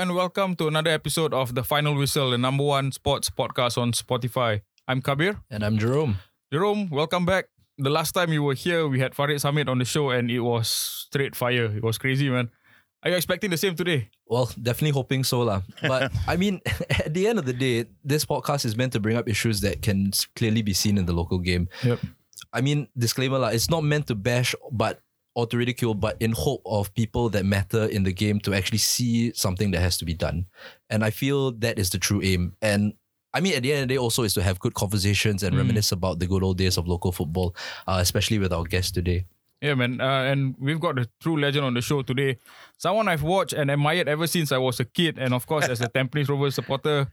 And welcome to another episode of The Final Whistle, the number one sports podcast on Spotify. I'm Kabir. And I'm Jerome. Jerome, welcome back. The last time you were here, we had Farid Samit on the show and it was straight fire. It was crazy, man. Are you expecting the same today? Well, definitely hoping so, lah. But I mean, at the end of the day, this podcast is meant to bring up issues that can clearly be seen in the local game. Yep. I mean, disclaimer, lah, it's not meant to bash, but or to ridicule, but in hope of people that matter in the game to actually see something that has to be done. And I feel that is the true aim. And I mean, at the end of the day, also is to have good conversations and Mm. reminisce about the good old days of local football, uh, especially with our guest today. Yeah, man. Uh, and we've got the true legend on the show today. Someone I've watched and admired ever since I was a kid. And of course, as a Tampines Rovers supporter,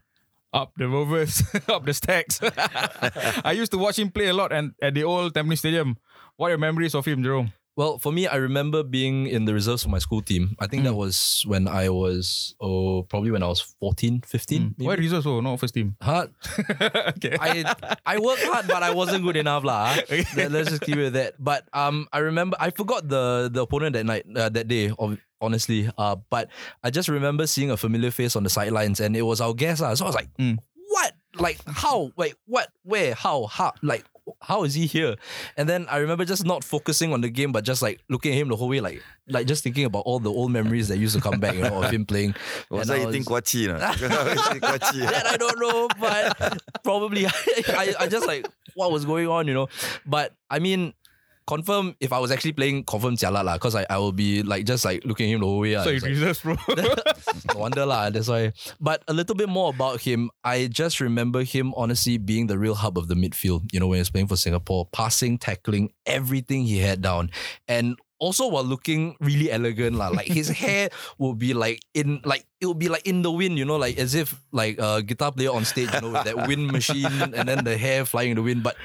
up the Rovers, up the stacks. I used to watch him play a lot and at the old Tampines Stadium. What are your memories of him, Jerome? Well, for me, I remember being in the reserves for my school team. I think that was when I was, oh, probably when I was 14, 15. Why maybe. reserves? Oh, not first team. Huh? okay. I I worked hard, but I wasn't good enough, lah. Let- Let's just keep it that. But um, I remember I forgot the the opponent that night, uh, that day. Of honestly, uh, but I just remember seeing a familiar face on the sidelines, and it was our guest, lah. So I was like, Mm. what? Like how? Wait, what? Where? How? How? Like. How is he here? And then I remember just not focusing on the game, but just like looking at him the whole way, like like just thinking about all the old memories that used to come back, you know, of him playing. Was I I eating was- kwachi? No? kwachi. that I don't know, but probably I, I just like what was going on, you know. But I mean, confirm if I was actually playing confirm jialat lah, because I, I will be like just like looking at him the whole way. so It's like, reserves, bro. no wonder lah. That's why. But a little bit more about him. I just remember him honestly being the real hub of the midfield. You know, when he was playing for Singapore, passing, tackling, everything he had down, and also while looking really elegant lah. Like his hair would be like in like it would be like in the wind. You know, like as if like a guitar player on stage. You know, with that wind machine and then the hair flying in the wind. But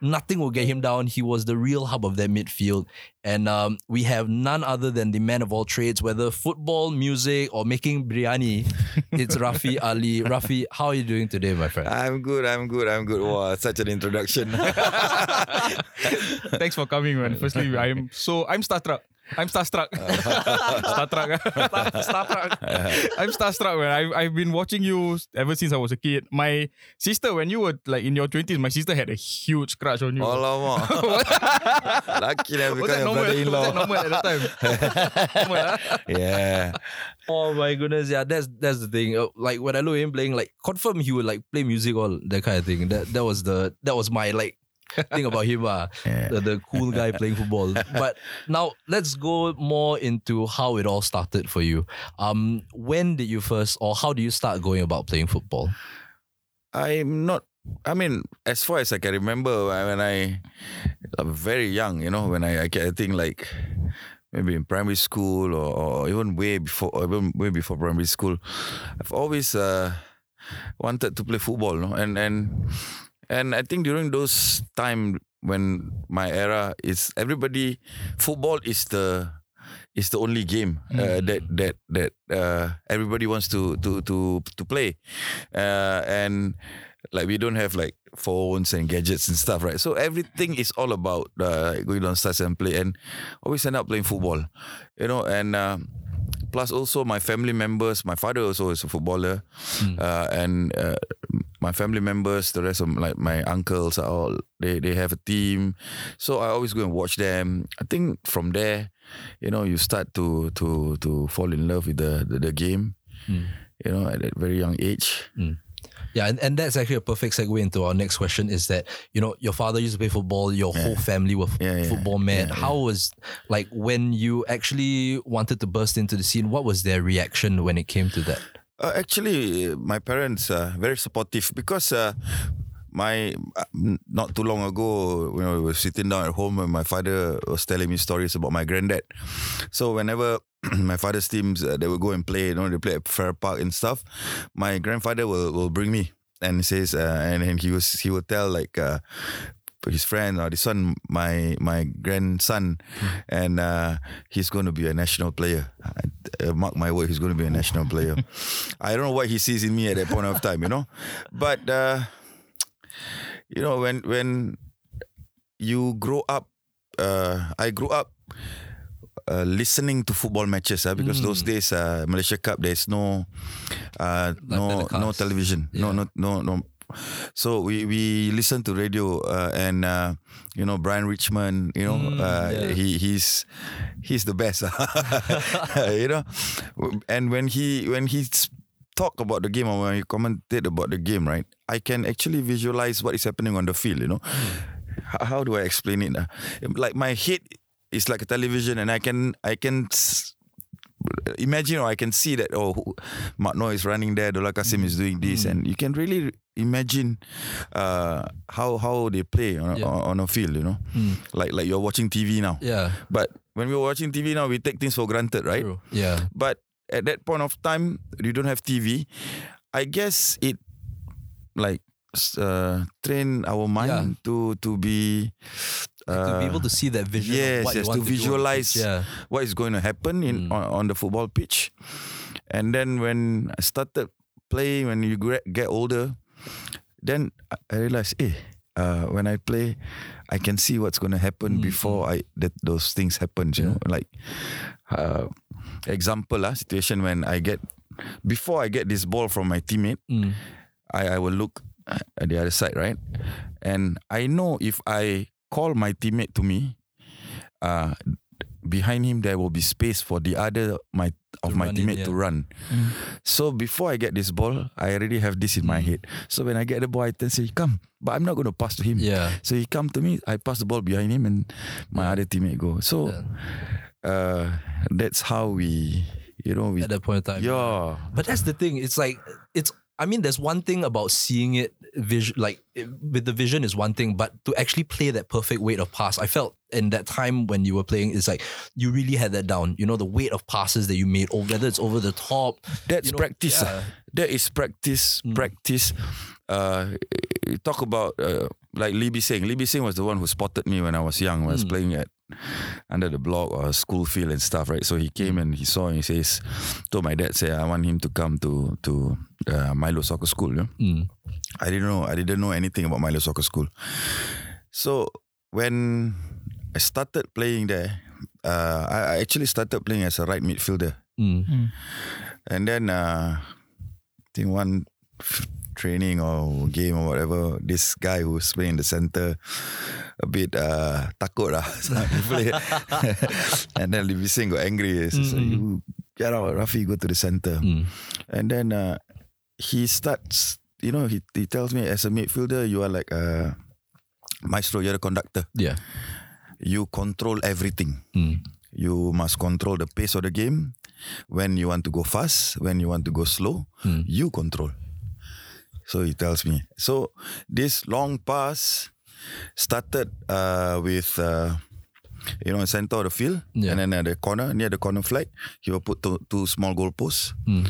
nothing will get him down. He was the real hub of that midfield. And um, we have none other than the man of all trades, whether football, music, or making biryani. It's Rafi Ali. Rafi, how are you doing today, my friend? I'm good, I'm good, I'm good. Wow, such an introduction. Thanks for coming, man. Firstly, I'm so I'm starstruck. I'm starstruck. starstruck. Starstruck. I'm starstruck, man. I've, I've been watching you ever since I was a kid. My sister, when you were like in your twenties, my sister had a huge crush on you. Alamak. Lucky never was become that your normal? Was that brother-in-law. normal at that time? normal, huh? Yeah. Oh my goodness, yeah, that's that's the thing. Uh, Like when I look at him playing, like confirm he would like play music all that kind of thing. That that was the that was my like thing about him, uh, Yeah. the, the cool guy playing football. But now let's go more into how it all started for you. Um, when did you first, or how do you start going about playing football? I'm not. I mean, as far as I can remember, when I I'm very young, you know, when I I, I think like maybe in primary school or, or even way before, even way before primary school, I've always uh, wanted to play football, no? and and and I think during those time when my era is everybody, football is the is the only game uh, that that that uh, everybody wants to to to to play, uh, and like we don't have like phones and gadgets and stuff, right? So everything is all about uh, going downstairs and play, and always end up playing football, you know, and. Um, Plus, also my family members. My father also is a footballer, uh, and uh, my family members, the rest of like my uncles are all they they have a team, so I always go and watch them. I think from there, you know, you start to to to fall in love with the the, the game, Mm. you know, at a very young age. Yeah, and, and that's actually a perfect segue into our next question is that, you know, your father used to play football, your whole family were Yeah, yeah, football men. yeah, How was, like, when you actually wanted to burst into the scene, what was their reaction when it came to that? Uh, actually, uh, my parents are very supportive because uh, my uh, not too long ago, you know, we were sitting down at home and my father was telling me stories about my granddad. So whenever my father's teams uh, they will go and play, you know, they play at Farrer Park and stuff. My grandfather will, will bring me and he says, uh, and, and he was he will tell like. Uh, his friend or this son, my my grandson, and uh, he's going to be a national player. Uh, mark my word, he's going to be a national player. I don't know what he sees in me at that point of time, you know, but uh, you know when when you grow up, uh, I grew up uh, listening to football matches uh, because those days uh, Malaysia Cup there's no uh, no no television. No no no no. So we we listen to radio uh, and uh, you know Brian Richmond you know uh, yeah. he he's he's the best you know? And when he when he talk about the game or when he commented about the game right I can actually visualize what is happening on the field you know? H- how do I explain it like my head is like a television and I can I can imagine or I can see that oh Magno is running there Dollah Kassim is doing this. And you can really imagine uh, how how they play on, Yeah. on, on a field you know? Like like you're watching TV now. Yeah. but when we're watching TV now we take things for granted right? True. Yeah. but at that point of time you don't have TV I guess it like uh, train our mind to to be to be able to see that vision. of yes, you yes, to to do on the visualize pitch, Yeah. what is going to happen in Mm. on, on the football pitch. And then when I started playing, when you get older, then I- realized, eh, uh, when I play, I can see what's going to happen Mm, before I that those things happen. You know, like uh, example, uh, situation when I get before I get this ball from my teammate, Mm. I, I will look at the other side, right? And I know if I call my teammate to me, uh, behind him there will be space for the other my of To my teammate to yeah. run. So before I get this ball, I already have this in my Mm. head. So when I get the ball, I tell say, "Come," but I'm not going to pass to him. Yeah. So he come to me, I pass the ball behind him, and my other teammate go. So Yeah. uh, that's how we, you know, we. At that point in time. Yeah. But that's the thing. It's like it's. I mean, there's one thing about seeing it vision, like it- with the vision is one thing, but to actually play that perfect weight of pass, I felt in that time when you were playing, it's like you really had that down. You know, the weight of passes that you made, or whether it's over the top. That's you know, practice. ah. yeah. That is practice. Mm. Practice. Uh, talk about uh, like Libby Bi Libby Lee Bi Sing was the one who spotted me when I was young. When I was Mm. playing at under the block or school field and stuff, right? So he came Mm. and he saw and he says, told my dad, say, I want him to come to to uh, Milo Soccer School. You know? Mm. I didn't know. I didn't know anything about Milo Soccer School. So when I started playing there, uh, I, I actually started playing as a right midfielder. Mm. And then uh, I think one f- training or game or whatever, this guy who's playing in the center a bit uh, takut lah. So he play. and then Lee Sing got angry. So, Mm-mm. you get out, Rafi, go to the center. Mm. And then uh, he starts, you know, he, he tells me as a midfielder, you are like a maestro, you're a conductor. Yeah. You control everything. Mm. You must control the pace of the game. When you want to go fast, when you want to go slow, Mm. you control. So he tells me. So this long pass started uh, with uh, you know in center of the field, Yeah. and then at the corner near the corner flag, he will put two, two small goal posts, Mm.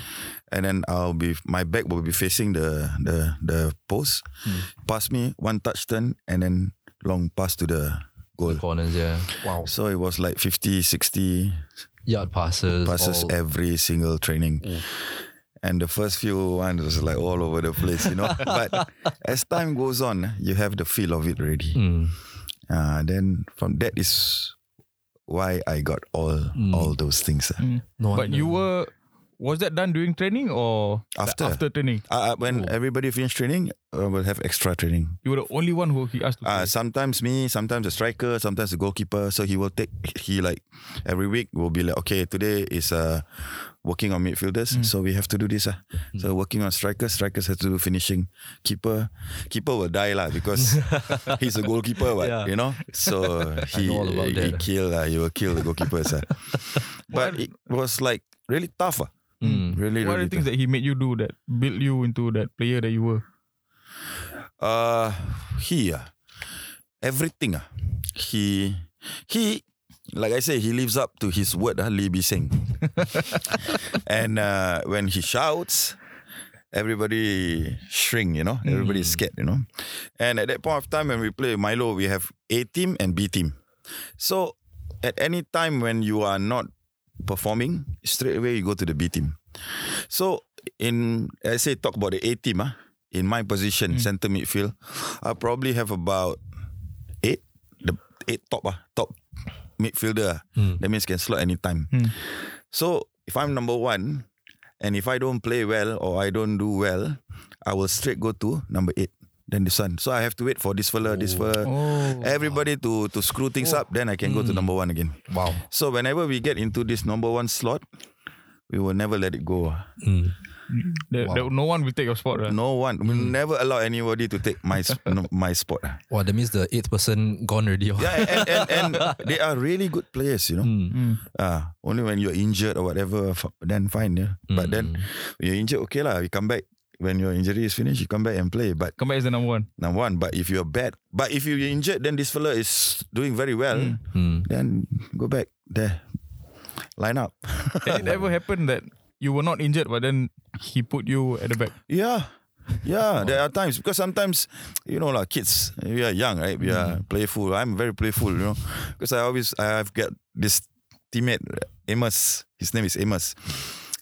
and then I'll be my back will be facing the the the post. Mm. Pass me one touch turn, and then long pass to the goal. Corners, yeah. Wow. So it was like 50, 60 Yard passes. passes all- every single training. And the first few ones was like all over the place, you know. but as time goes on, you have the feel of it already. Mm. Uh, then from that is why I got all Mm. all those things. uh. No But wonder. you were was that done during training or After. after training? Uh, uh, when everybody finish training, uh, we'll have extra training. You were the only one who he asked to Uh, sometimes me, sometimes the striker, sometimes the goalkeeper. So he will take he like every week will be like, okay, today is uh working on midfielders, so we have to do this. Uh. So working on strikers, strikers have to do finishing. Keeper, keeper will die lah because he's a goalkeeper, but Yeah. you know. So he know he that. kill uh, he will kill the goalkeepers. uh. But it was like really tough. Uh. Mm. Really, what are the things tough. that he made you do that built you into that player that you were? Uh, he, uh, everything. Uh, he, he, like I say, he lives up to his word, uh, Lee Bi Sing. and uh, when he shouts, everybody shrink, you know, everybody is scared, you know. And at that point of time, when we play Milo, we have A team and B team. So at any time when you are not performing, straight away you go to the B team. So in I say talk about the A team, ah, in my position, center midfield, I probably have about eight, the eight top, ah, top midfielder. Mm. That means can slot anytime. Hmm. So if I'm number one, and if I don't play well or I don't do well, I will straight go to number eight. Then this one. So I have to wait for this fella, this fella, Oh. everybody to to screw things up. Then I can go to number one again. Wow. So whenever we get into this number one slot, we will never let it go. Mm. There- there- no one will take your spot. Right? No one. We never allow anybody to take my no, my spot. Wow, that means the eighth person gone already. Yeah, and, and, and they are really good players, you know. Mm. Ah, only when you're injured or whatever, then fine. Yeah. But then when you're injured, okay lah. You come back when your injury is finished. You come back and play. But Come back is the number one. number one. But if you're bad, but if you're injured, then this fella is doing very well. Mm. Then go back there, line up. Did it ever happen that you were not injured, but then he put you at the back? Yeah. Yeah, there are times because sometimes, you know, like kids, we are young, right? We are playful. I'm very playful, you know, because I always I've got this teammate, Amos. His name is Amos.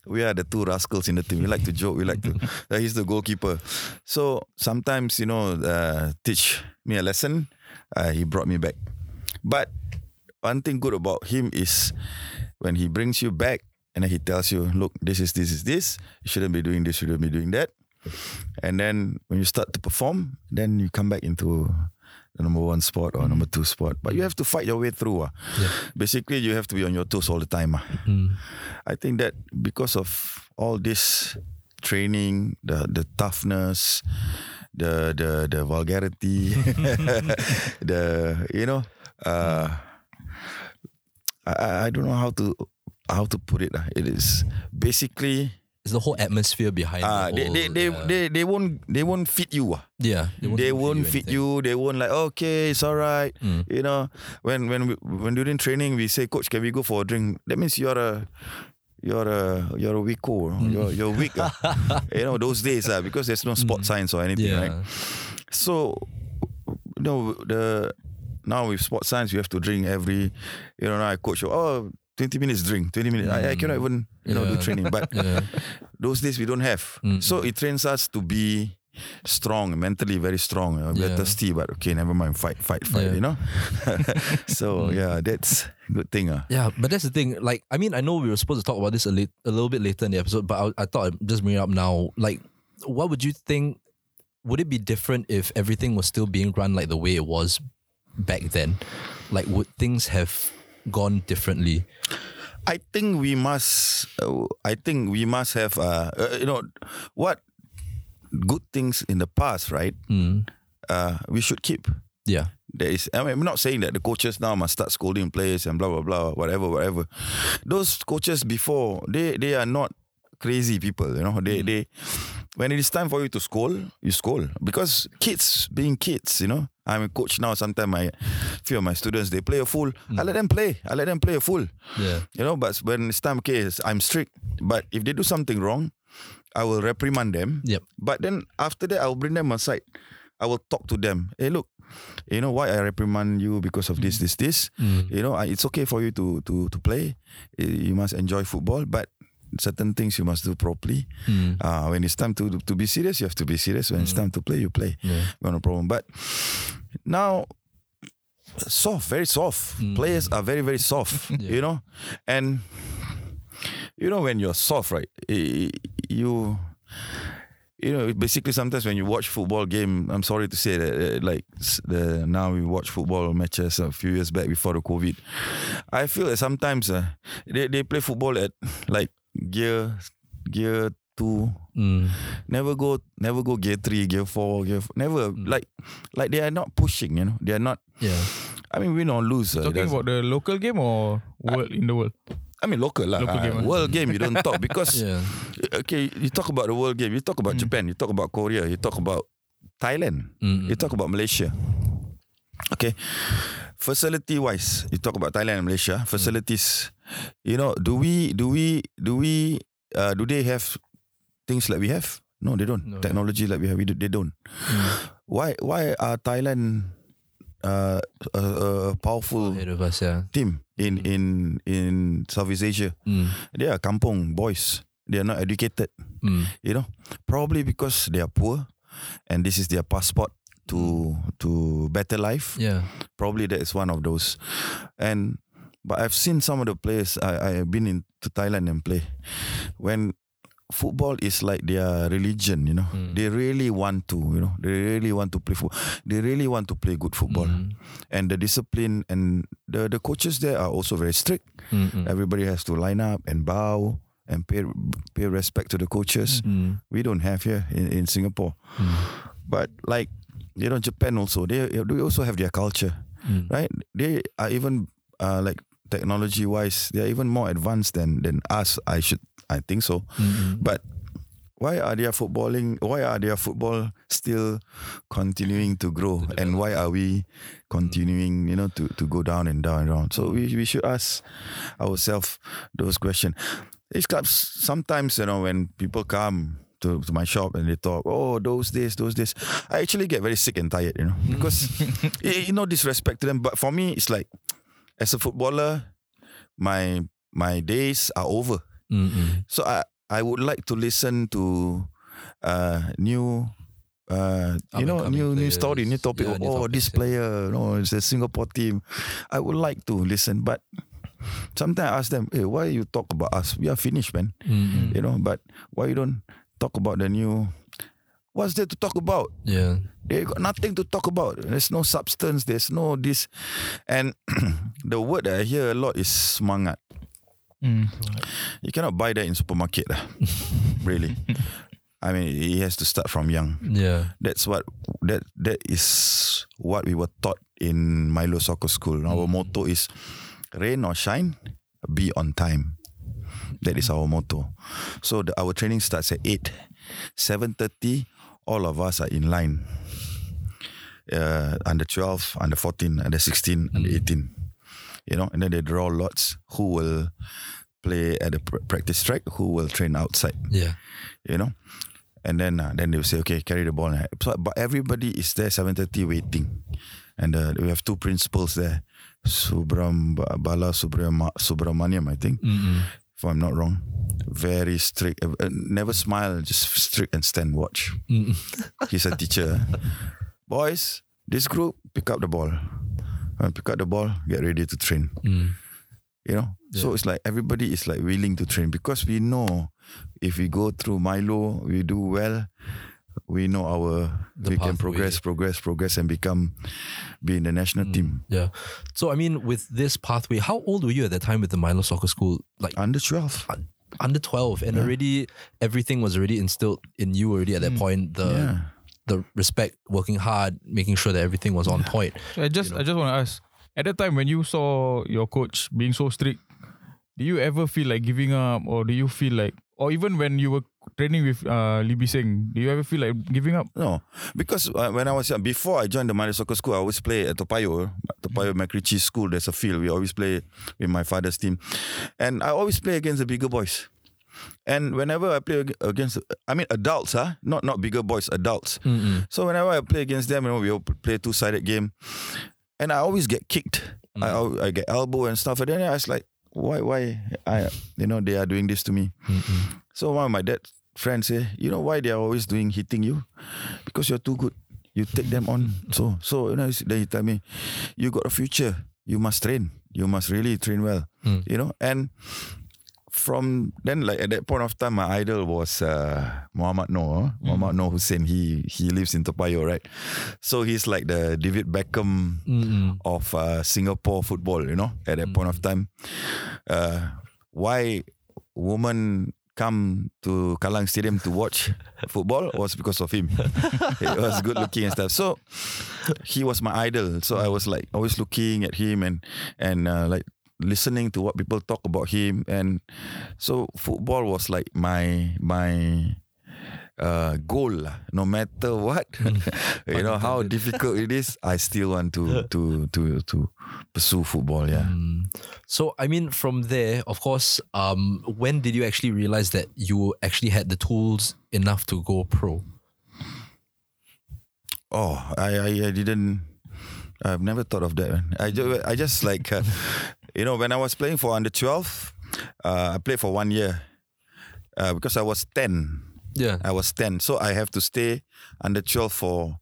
We are the two rascals in the team. We like to joke. We like to. uh, he's the goalkeeper. So sometimes, you know, uh, teach me a lesson. Uh, he brought me back. But one thing good about him is when he brings you back and then he tells you, look, this is this is this. You shouldn't be doing this. You shouldn't be doing that. And then when you start to perform, then you come back into the number one spot or number two spot. But you have to fight your way through. ah. Basically, you have to be on your toes all the time. ah. Mm. I think that because of all this training, the the toughness, the the the vulgarity, the you know, uh, I- I don't know how to how to put it. ah. It is basically It's the whole atmosphere behind uh, the they, whole, they, they, yeah. they, they won't they won't fit you. ah. yeah, They won't fit anything. you. They won't like okay, it's all right. Mm. You know, when when we, when during training we say, coach, can we go for a drink? That means you're a you're a you're a weako. Mm. You're you're weak. ah. you know those days ah, because there's no sport science or anything, Yeah. right? So you know the now with sport science you have to drink every you know I coach you, oh 20 minutes drink 20 minutes I, I cannot even you know do training but Yeah. those days we don't have Mm. so it trains us to be strong mentally very strong uh, we're Yeah. thirsty but okay never mind fight fight fight you know so yeah that's good thing uh. Yeah, but that's the thing. Like, I mean, I know we were supposed to talk about this a, lit- a little bit later in the episode, but I, I thought I'd just bring it up now. Like, what would you think? Would it be different if everything was still being run like the way it was back then? Like, would things have gone differently? I think we must. Uh, I think we must have. Uh, uh, you know, what good things in the past, right? Mm. Uh, we should keep. Yeah. There is. I mean, I'm not saying that the coaches now must start scolding players and blah blah blah, whatever, whatever. Those coaches before, they they are not crazy people. You know, they they. When it is time for you to scold, you scold because kids being kids, you know. I'm a coach now. Sometimes my few of my students they play a fool. I let them play. I let them play a fool. Yeah. You know, but when it's time, okay, I'm strict. But if they do something wrong, I will reprimand them. Yep. But then after that, I'll bring them aside. I will talk to them. Hey, look, you know why I reprimand you because of this, this, this. Mm. You know, I- it's okay for you to to to play. You must enjoy football, but certain things you must do properly. Mm. Uh, when it's time to to be serious, you have to be serious. When it's time to play, you play. Yeah. No problem. But now, soft, very soft. Players are very, very soft. Yeah. You know, and you know when you're soft, right? You. You know, basically, sometimes when you watch football game, I'm sorry to say that, uh, like the now we watch football matches a few years back before the COVID. I feel that sometimes uh, they they play football at like gear gear two, Mm. never go never go gear three, gear four, gear f- never Mm. like like they are not pushing. You know, they are not. Yeah. I mean, win or lose. uh, Talking that's- about the local game or world in the world? I mean, local lah. Local Ah, game, ah. world game you don't talk because Yeah. okay, you talk about the world game, you talk about Japan, you talk about Korea, you talk about Thailand, Mm. you talk about Malaysia. Okay, facility wise, you talk about Thailand and Malaysia. Facilities, you know, do we do we do we uh, do they have things like we have? No, they don't. No. Technology like we have, we do, they don't. Why why are Thailand uh, a, a powerful us, yeah. team in in in Southeast Asia? Mm. They are kampong boys. They are not educated. Mm. You know, probably because they are poor, and this is their passport to to better life. Yeah. Probably that is one of those. And But I've seen some of the players. I I have been in to Thailand and play when football is like their religion. You know, Mm. they really want to. You know, they really want to play football. They really want to play good football, Mm. and the discipline and the the coaches there are also very strict. Mm-mm. Everybody has to line up and bow and pay pay respect to the coaches. Mm. We don't have here in, in Singapore. Mm. But like you know, Japan also they they also have their culture, Mm. right? They are even uh, like technology wise, they are even more advanced than than us. I should I think so. Mm-mm. But why are their footballing? Why are their football still continuing to grow? And why are we continuing, you know, to, to go down and down and down? So we, we should ask ourselves those questions. These clubs sometimes, you know, when people come to, to my shop and they talk, oh, those days, those days, I actually get very sick and tired, you know, because eh, you know disrespect to them. But for me, it's like as a footballer, my my days are over. Mm-mm. So I I would like to listen to uh new uh you know new new story new topic Yeah, oh, new oh topics, this yeah. player no it's a Singapore team I would like to listen but sometimes I ask them hey why you talk about us we are finished man Mm-mm. you know but why you don't talk about the new what's there to talk about Yeah. they got nothing to talk about. There's no substance. There's no this, and the word that I hear a lot is semangat. Mm. You cannot buy that in supermarket, lah. really. I mean, he has to start from young. Yeah. That's what that that is what we were taught in Milo Soccer School. Our motto is rain or shine, be on time. That is our motto. So the, our training starts at eight, seven thirty. All of us are in line. Uh, under twelve, under fourteen, under sixteen, under eighteen. You know, and then they draw lots who will play at the pr- practice track, who will train outside Yeah. you know. And then uh, then they will say, okay, carry the ball. So, but everybody is there seven thirty waiting, and uh, we have two principals there, Subram Bala Subram Subramaniam, I think, Mm-mm. if I'm not wrong. Very strict, uh, never smile, just strict and stand watch. Mm-mm. He's a teacher. Boys, this group pick up the ball. Uh, pick up the ball, get ready to train. Mm. You know, so it's like everybody is like willing to train because we know if we go through Milo, we do well. We know our The we can progress, progress, progress, and become be in the national Mm. team Yeah. So I mean, with this pathway, how old were you at that time with the Milo Soccer School? Like under twelve. under twelve, and Yeah. already everything was already instilled in you already at that point. The yeah, the respect, working hard, making sure that everything was on point. I just I just want to ask. At that time when you saw your coach being so strict, do you ever feel like giving up, or do you feel like, or even when you were training with uh, Libby Singh, do you ever feel like giving up? no, because uh, when I was young, before I joined the Milo Soccer School, I always play at Toa Payoh, Topayo Macritchie School. There's a field. We always play with my father's team, and I always play against the bigger boys. And whenever I play ag- against, I mean adults, huh? Not not bigger boys, adults. Mm-mm. So whenever I play against them, you know, we all play two sided game, and I always get kicked. I al- I get elbow and stuff. And then I was like, why why I you know they are doing this to me. Mm-mm. So one of my dad friends say, you know why they are always doing hitting you, because you're too good. You take them on. So so you know then he tell me, you got a future. You must train. You must really train well. Mm. You know and. From then, like at that point of time, my idol was uh, Muhammad Noor. Muhammad Noor Hussein. He he lives in Toa Payoh, right? So he's like the David Beckham Mm-mm. of uh, Singapore football, you know, at that point of time. Uh, why women come to Kallang Stadium to watch football was because of him. he was good looking and stuff. So he was my idol. So I was like always looking at him and and uh, like listening to what people talk about him and so football was like my my uh, goal no matter what you know how difficult it is I still want to to to to pursue football yeah Mm. So I mean, from there, of course, um, when did you actually realize that you actually had the tools enough to go pro? oh I I, I didn't I've never thought of that. I just, I just like uh, you know when I was playing for under 12 uh, I played for one year uh, because I was 10 Yeah. I was 10 so I have to stay under 12 for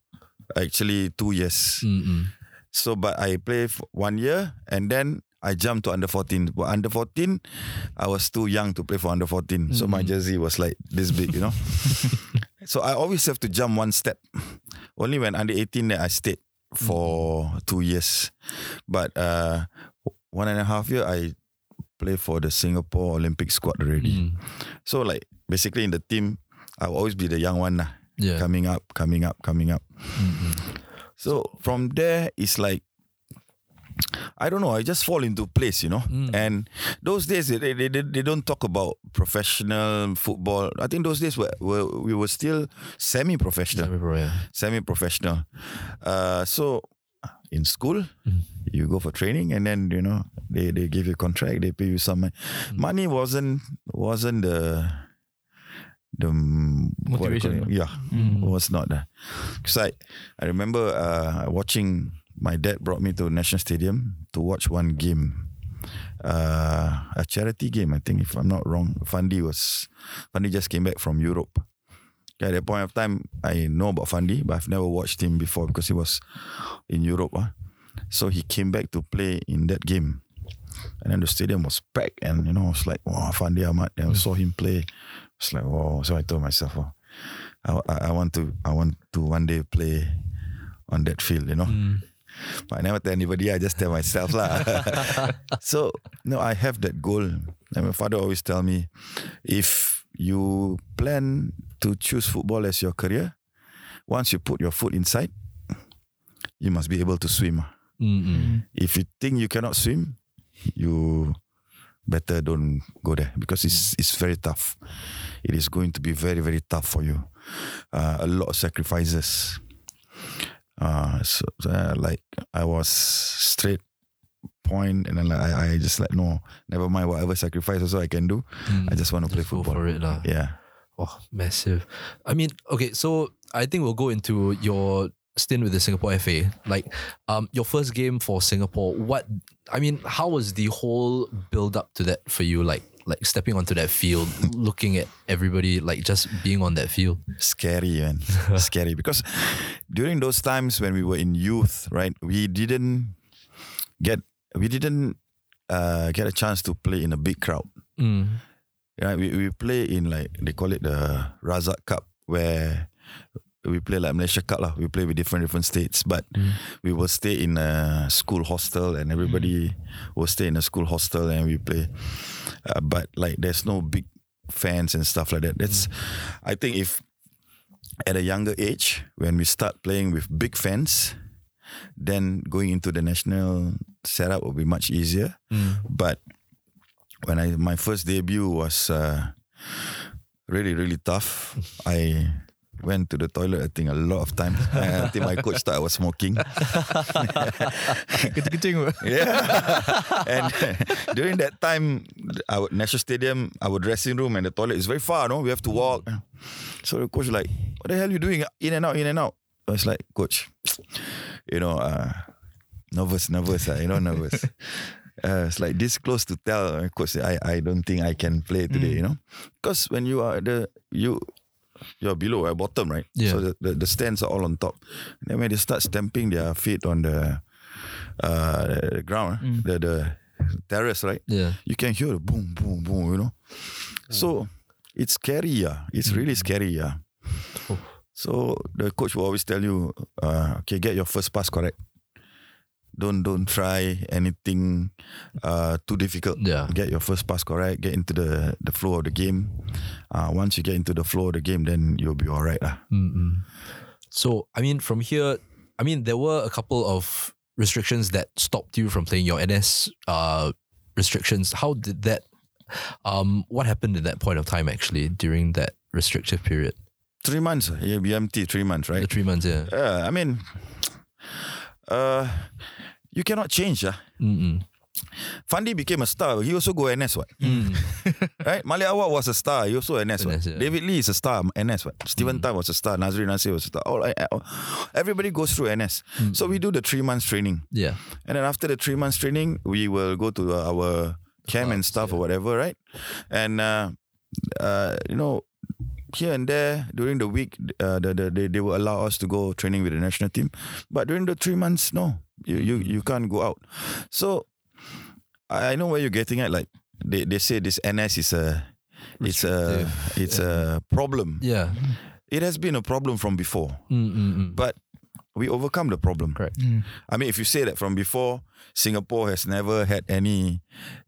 actually two years Mm-mm. So, but I played for one year and then I jumped to under 14. But under 14, I was too young to play for under 14. So my jersey was like this big, you know. so I always have to jump one step. Only when under 18 that I stayed for two years. But uh, one and a half year, I play for the Singapore Olympic squad already. Mm. So like basically in the team, I'll always be the young one lah. Yeah. Coming up, coming up, coming up. Mm-hmm. So from there, it's like I don't know. I just fall into place, you know. Mm. And those days, they, they, they, they don't talk about professional football. I think those days were, were we were still semi-professional, Yeah. semi-professional. Uh, so in school, you go for training, and then you know they, they give you a contract, they pay you some money. Money wasn't wasn't the the mm, what do you call Motivation. it? Yeah, was not the. Because I I remember uh, watching. My dad brought me to National Stadium to watch one game, uh, a charity game. I think, if I'm not wrong, Fandi was Fandi just came back from Europe. At that point of time, I know about Fandi, but I've never watched him before because he was in Europe. ah. So he came back to play in that game. And then the stadium was packed and you know, I was like, wow, Fandi Ahmad. And I saw him play. I was like, wow. So I told myself, oh, I, I, I want to I want to one day play on that field, you know. But I never tell anybody, I just tell myself lah. so no, I have that goal. And my father always tell me, if you plan to choose football as your career, once you put your foot inside, you must be able to swim. Mm-mm. If you think you cannot swim, you better don't go there because it's it's very tough. It is going to be very very tough for you. Uh, a lot of sacrifices. Uh, so, uh, like I was straight point, and then like I, I just like no, never mind whatever sacrifice also I can do. I just want to play football. for it lah. Yeah. Oh, massive. I mean, okay, so I think we'll go into your stint with the Singapore FA. Like, um, your first game for Singapore. What? I mean, how was the whole build up to that for you? Like, like stepping onto that field, looking at everybody, like just being on that field. scary man scary because during those times when we were in youth right we didn't get we didn't uh, get a chance to play in a big crowd Mm. right we, we play in like they call it the Razak Cup where we play like Malaysia Cup lah. We play with different different states, but we will stay in a school hostel, and everybody will stay in a school hostel, and we play. Uh, but like, there's no big fans and stuff like that. That's, I think, if at a younger age when we start playing with big fans, then going into the national setup will be much easier. But when I my first debut was uh, really really tough. I went to the toilet I think a lot of times until my coach thought I was smoking. Yeah. and during that time, our national stadium, our dressing room and the toilet is very far, no? We have to walk. So the coach was like, what the hell are you doing? In and out, in and out. I was like, coach, you know, uh, nervous, nervous, uh, you know, nervous. Uh, it's like this close to tell uh, coach I, I don't think I can play today, you know. Because when you are the you you're below at bottom, right? Yeah. So the, the, the stands are all on top. And then when they start stamping their feet on the uh the ground, uh, the the terrace, right? Yeah. You can hear the boom, boom, boom, you know. So it's scary, yeah. It's really scary, yeah. So the coach will always tell you, uh, okay, get your first pass correct. Don't don't try anything uh, too difficult. Yeah. Get your first pass correct. Get into the, the flow of the game. Uh, once you get into the flow of the game, then you'll be all right. lah. Mm-mm. So, I mean, from here, I mean, there were a couple of restrictions that stopped you from playing your NS uh, restrictions. How did that, um, what happened in that point of time actually during that restrictive period? Three months, yeah, BMT, three months, right? The three months, yeah. Yeah, I mean, uh, you cannot change. Uh. Mm-mm. Fandi became a star. He also go NS, what? right? Malek Awab was a star. He also NS, what? NS, yeah. David Lee is a star, NS, what? Stephen Tan was a star. Nazri Nasir was a star. All, all- everybody goes through NS. So we do the three months training. Yeah. And then after the three months training, we will go to our camp and stuff yeah. or whatever, right? And uh, uh, you know, here and there during the week, uh, the, the, they, they will allow us to go training with the national team. But during the three months, no, you you, you can't go out. So I I know where you're getting at. Like they, they say this NS is a it's a it's a problem. Yeah. It has been a problem from before, Mm, mm, mm. but we overcome the problem. Correct. I mean, if you say that from before, Singapore has never had any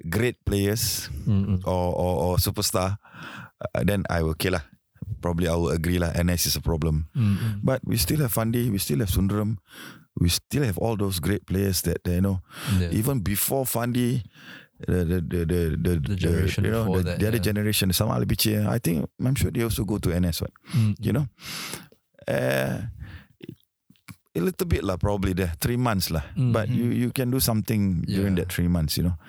great players Mm, mm. or or, or superstar, uh, then I will kill lah. Probably I will agree lah. NS is a problem, Mm, mm. but we still have Fandi, we still have Sundaram, we still have all those great players that you know. Yeah. Even before Fandi, the the the the the, The generation you know, before the, that, the other yeah. generation, some Alibiche, I think I'm sure they also go to NS, what Mm, you know. Uh, a little bit lah, probably there three months lah. But Mhm. you you can do something during Yeah. that three months, you know.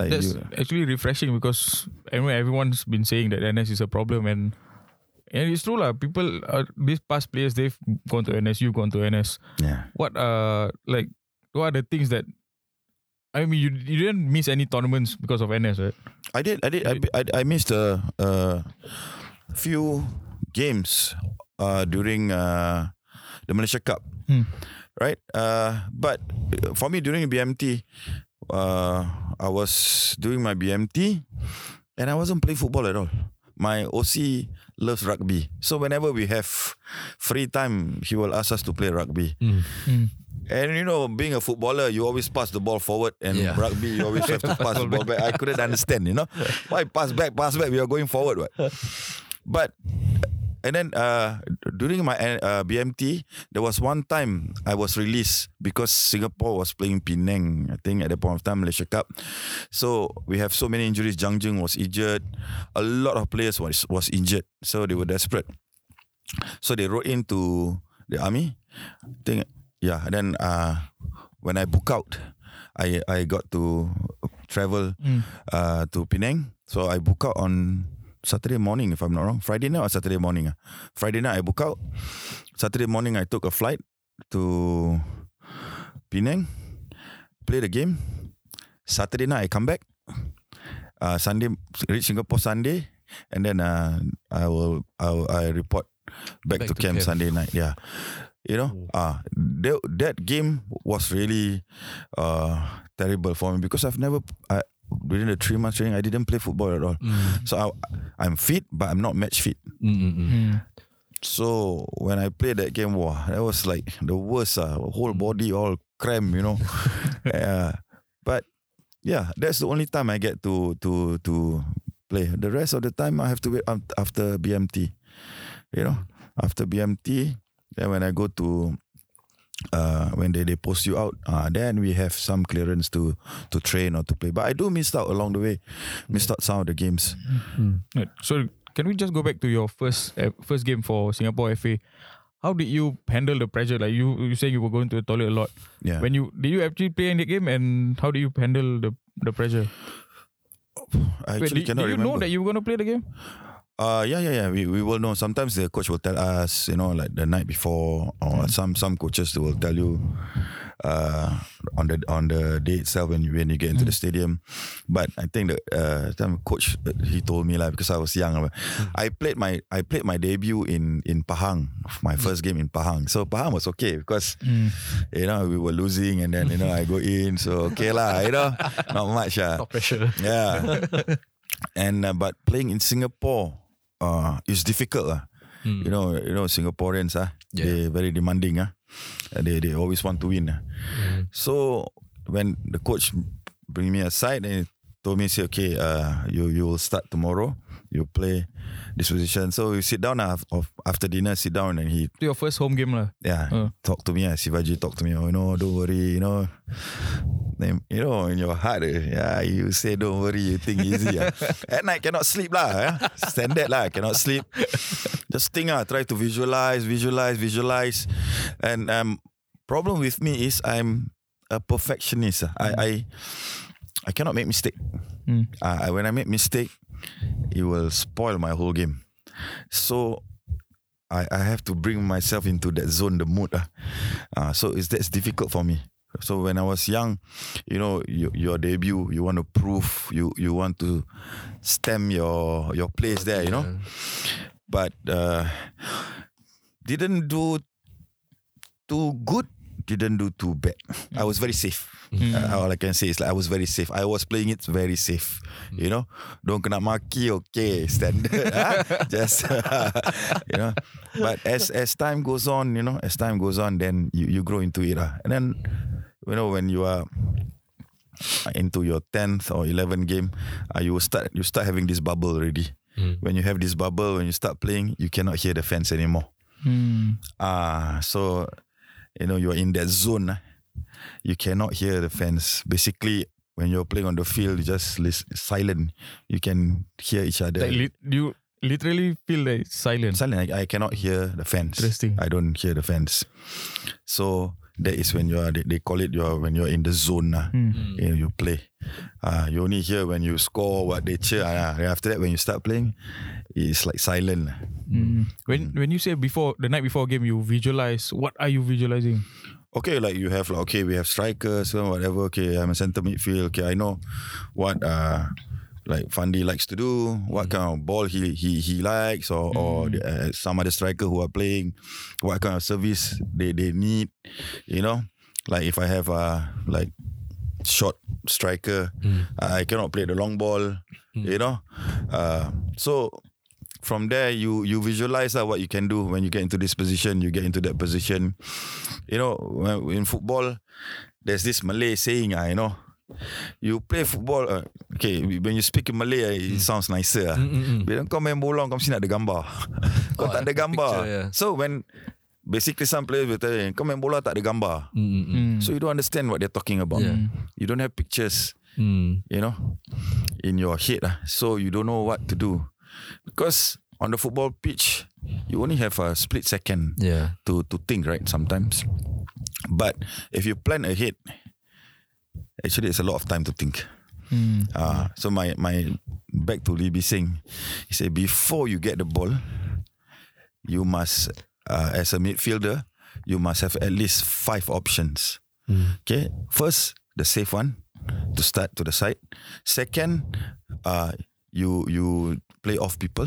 Like That's you, actually refreshing because anyway, everyone's been saying that NS is a problem and and it's true lah. People, uh, these past players, they've gone to NS. You've gone to NS. yeah. What uh like what are the things that I mean you you didn't miss any tournaments because of NS, right? I did. I did. I, I, I missed a, a few games uh, during uh, the Malaysia Cup, Hmm. right? Uh, but for me during BMT, uh, I was doing my BMT, and I wasn't playing football at all. My OC loves rugby, so whenever we have free time, he will ask us to play rugby. Mm. And you know, being a footballer, you always pass the ball forward, and Yeah. rugby, you always have to pass the ball back. I couldn't understand, you know, why pass back, pass back? We are going forward, what? But and then uh, during my uh, BMT, there was one time I was released because Singapore was playing Penang. I think at the point of time Malaysia Cup, so we have so many injuries. Jang Jung was injured, a lot of players was was injured, so they were desperate. So they wrote into the army. I think yeah. And then uh, when I book out, I I got to travel uh, to Penang. So I book out on Saturday morning, if I'm not wrong. Friday night or Saturday morning. ah. Friday night I book out. Saturday morning I took a flight to Penang, play the game. Saturday night I come back. Uh, Sunday reach Singapore Sunday, and then uh, I will I will, I report back, Back to, to camp, camp. Sunday night. Yeah, you know, uh, that that game was really uh, terrible for me because I've never I, within the three months training I didn't play football at all. Mm. So I, I'm fit, but I'm not match fit. Mm, mm, mm. So when I played that game, wow, that was like the worst. Uh, whole body all cramp, you know. yeah, but yeah, that's the only time I get to to to play. The rest of the time I have to wait um, after BMT. You know, after BMT, then when I go to uh, when they, they post you out, uh, then we have some clearance to to train or to play. But I do miss out along the way, missed out some of the games. Right. So can we just go back to your first uh, first game for Singapore FA? How did you handle the pressure? Like you, you say you were going to the toilet a lot. Yeah. When you did you actually play in the game, and how do you handle the the pressure? I Wait, actually did, cannot did you remember. know that you were going to play the game? Uh yeah yeah yeah. We, we will know. Sometimes the coach will tell us you know like the night before or some some coaches will tell you uh on the on the day itself when you when you get into the stadium. But I think the uh time coach uh, he told me like because I was young uh, I played my I played my debut in in Pahang my first game in Pahang. So Pahang was okay because you know we were losing and then you know I go in. So okay lah you know not much uh. Not pressure. Yeah. and uh, but playing in Singapore uh is difficult lah. Mm. You know, you know Singaporeans ah, Yeah. they very demanding ah. Uh, They they always want to win. ah. Mm. So when the coach bring me aside and he told me say okay, uh you you will start tomorrow. You play this position. So we sit down ah, after dinner, sit down and he your first home game lah. yeah, Uh. talk to me. Uh, Sivaji talk to me. Oh, you know, don't worry. You know, then, you know, in your heart, eh, yeah, you say don't worry. You think easy. ah. At night cannot sleep lah. Yeah? Standard lah, cannot sleep. Just think ah, try to visualize, visualize, visualize. And um, problem with me is I'm a perfectionist. ah. I I I cannot make mistake. Mm. Uh, when I make mistake, it will spoil my whole game. So I, I have to bring myself into that zone, the mood. ah. Uh, so it's that's difficult for me. So when I was young, you know, your, your debut, you want to prove, you you want to stem your your place there, you know. But uh, didn't do too good didn't do too bad. I was very safe. Uh, all I can say is like I was very safe. I was playing it very safe. You know, don't kena maki, okay, standard. ah. Just you know. But as as time goes on, you know, as time goes on, then you, you grow into it. ah. And then you know when you are into your 10th or 11th game, uh, you will start you start having this bubble already. When you have this bubble, when you start playing, you cannot hear the fans anymore. Hmm. Ah, so you know you're in that zone. You cannot hear the fans. Basically, when you're playing on the field, you just listen, silent. You can hear each other. Like lit, you literally feel like silent. silent. I, I cannot hear the fans. Interesting. I don't hear the fans. So that is when you are. They, they call it your when you're in the zone. ah. Hmm. You, know, you play. Uh, you only hear when you score what they cheer. Uh, after that, when you start playing, it's like silent. Mm. When when you say before the night before a game, you visualize. What are you visualizing? Okay, like you have like okay, we have strikers whatever. Okay, I'm a centre midfield. Okay, I know what uh like Fandi likes to do, what kind of ball he he he likes, or or the, uh, some other striker who are playing, what kind of service they they need. You know, like if I have a like short striker, I cannot play the long ball. You know, uh, so from there you you visualize uh, what you can do when you get into this position you get into that position you know in football there's this malay saying uh, you know you play football uh, okay when you speak in malay uh, it sounds nicer uh. bila kau main bola kau mesti nak ada gambar kau Oh, tak ada gambar picture, yeah. so when basically some players will tell you kau main bola tak ada gambar Mm, Hmm. so you don't understand what they're talking about Yeah. you don't have pictures Mm. you know, in your head. ah. So you don't know what to do. Because on the football pitch, you only have a split second Yeah. to, to think, right? Sometimes. But if you plan ahead, actually it's a lot of time to think. Hmm. Uh, so my my back to Lee Sing, he said before you get the ball, you must uh, as a midfielder, you must have at least five options. Okay, first the safe one to start to the side. Second, uh, you you play off people,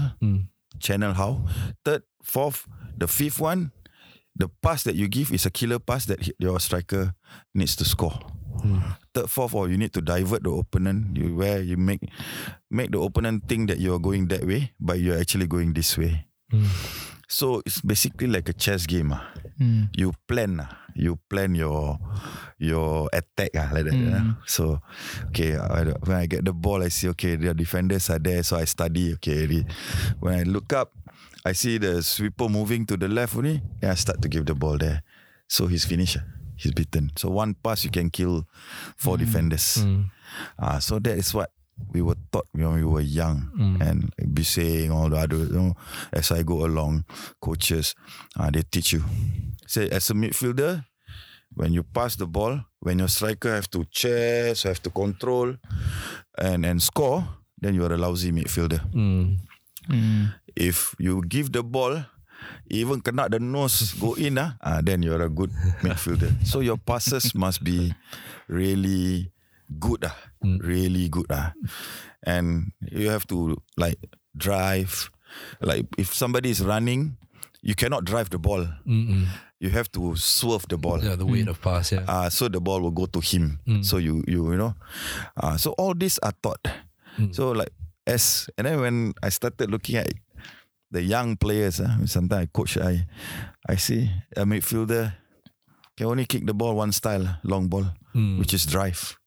channel how. Third, fourth, the fifth one, the pass that you give is a killer pass that your striker needs to score. Third, fourth, or you need to divert the opponent. You where you make make the opponent think that you're going that way, but you're actually going this way. So it's basically like a chess game. ah. Hmm. You plan, ah. you plan your your attack ah, like that. ah. So okay, I, when I get the ball, I see okay the defenders are there, so I study. Okay, when I look up, I see the sweeper moving to the left only. Then I start to give the ball there. So he's finished. He's beaten. So one pass you can kill four defenders. Ah, so that is what we were taught when we were young and be saying all the other you know, as I go along, coaches uh, they teach you. Say as a midfielder, when you pass the ball, when your striker have to chase, have to control and and score, then you are a lousy midfielder. Mm. Hmm. If you give the ball, even kena the nose go in, ah, ah, then you're a good midfielder. So your passes must be really good, ah, really good, ah. and you have to like drive. Like if somebody is running, you cannot drive the ball. Mm-mm. You have to swerve the ball. Yeah, the weight of pass. Yeah. Uh, so the ball will go to him. So you you you know, uh, so all these are taught. So like as and then when I started looking at the young players, uh, sometimes I coach I, I see a midfielder can only kick the ball one style, long ball, which is drive.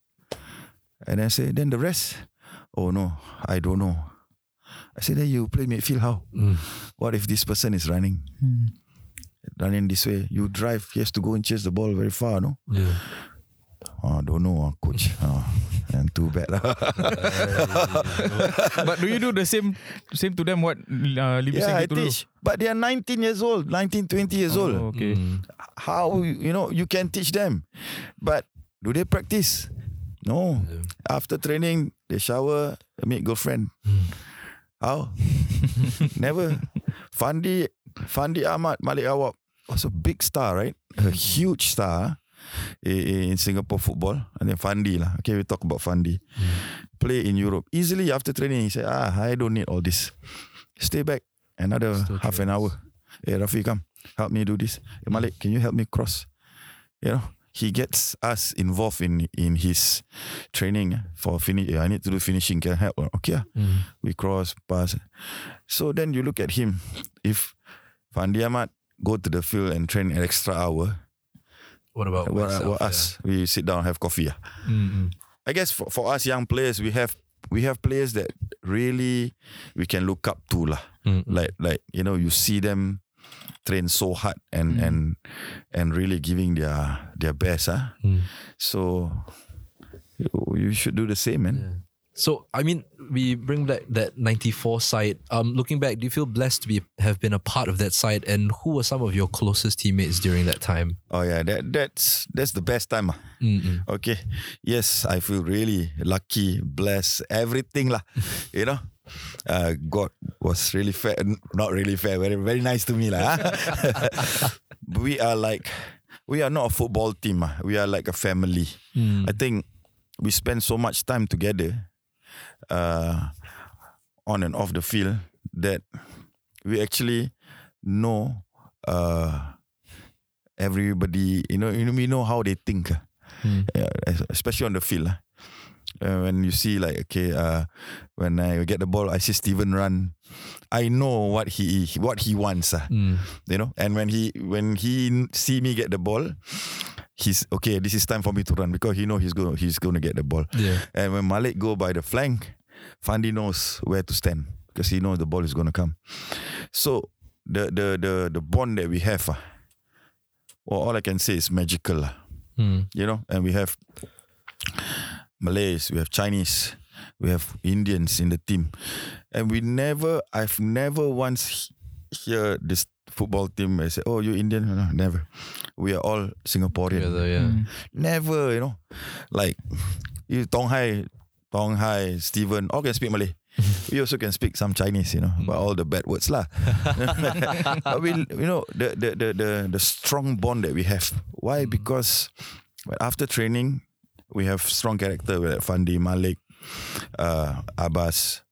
And I say then the rest, oh no, I don't know. I say then you play midfield how? Mm. What if this person is running? Mm. Running this way, you drive. He has to go and chase the ball very far, no? yeah. Oh, don't know, ah, coach. Ah, oh, and too bad. Ah. But do you do the same same to them what uh, Libby yeah, I said to do? teach. But they are 19 years old, 19, 20 years Oh, old. okay. How, you know, you can teach them. But do they practice? No. After training, they shower, meet girlfriend. How? Never. Fandi, Fandi Ahmad Malik Awab was a big star, right? A huge star in, in Singapore football. And then Fandi lah. Okay, we talk about Fandi. Play in Europe. Easily after training, he said, ah, I don't need all this. Stay back another Still half an hour. Hey, Rafi, come. Help me do this. Hey, Malik, can you help me cross? you know, he gets us involved in in his training for finish. I need to do finishing. Can help? Okay, ah. we cross pass. So then you look at him. If Fandi Ahmad go to the field and train an extra hour, What about what, myself? what us? We sit down have coffee. ah. Mm-mm. I guess for, for us young players, we have we have players that really we can look up to lah. Mm, mm. Like like you know you see them train so hard and Mm. and and really giving their their best. Ah, Mm. so you, you should do the same, man. Yeah. So I mean, we bring back that '94 side. Um, looking back, do you feel blessed to be have been a part of that side? And who were some of your closest teammates during that time? Oh yeah, that that's that's the best time. ah. Mm-mm. Okay, yes, I feel really lucky, blessed, everything lah. you know, uh, God was really fair, not really fair, very very nice to me lah. ah. we are like, we are not a football team. ah. We are like a family. Mm. I think we spend so much time together, uh, on and off the field that we actually know, uh, everybody. You know, you know, we know how they think. ah. Mm. Especially on the field. Uh, when you see like okay, uh, when I get the ball, I see Steven run. I know what he what he wants. ah. Mm. You know, and when he when he see me get the ball, he's okay. This is time for me to run because he know he's going he's going to get the ball. Yeah. And when Malek go by the flank, Fandi knows where to stand because he knows the ball is going to come. So the the the the bond that we have, ah, well, all I can say is magical. lah Mm. you know, and we have Malays, we have Chinese, we have Indians in the team, and we never, I've never once he- hear this football team and say, "Oh, you Indian?" No, never. We are all Singaporean. Together, yeah. Mm. Never, you know, like you Tong Hai, Tong Hai, Stephen, all can speak Malay. we also can speak some Chinese, you know, but all the bad words lah. but we, you know, the, the the the the strong bond that we have. Why? Because after training, we have strong character like Fandi, Malek, uh, Abbas,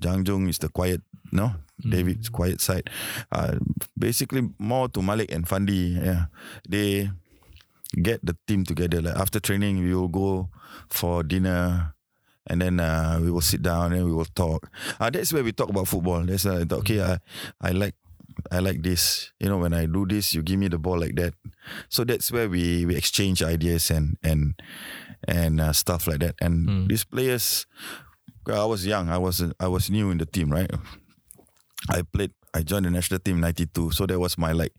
Jang Jung is the quiet, no, David's quiet side. Uh, basically, more to Malek and Fandi. Yeah, they get the team together. Like after training, we will go for dinner. And then uh, we will sit down and we will talk. Uh, that's where we talk about football. That's uh, okay. I, I like I like this. You know, when I do this, you give me the ball like that. So that's where we we exchange ideas and and and uh, stuff like that. And Mm. these players, I was young. I was I was new in the team, right? I played. I joined the national team '92, so that was my like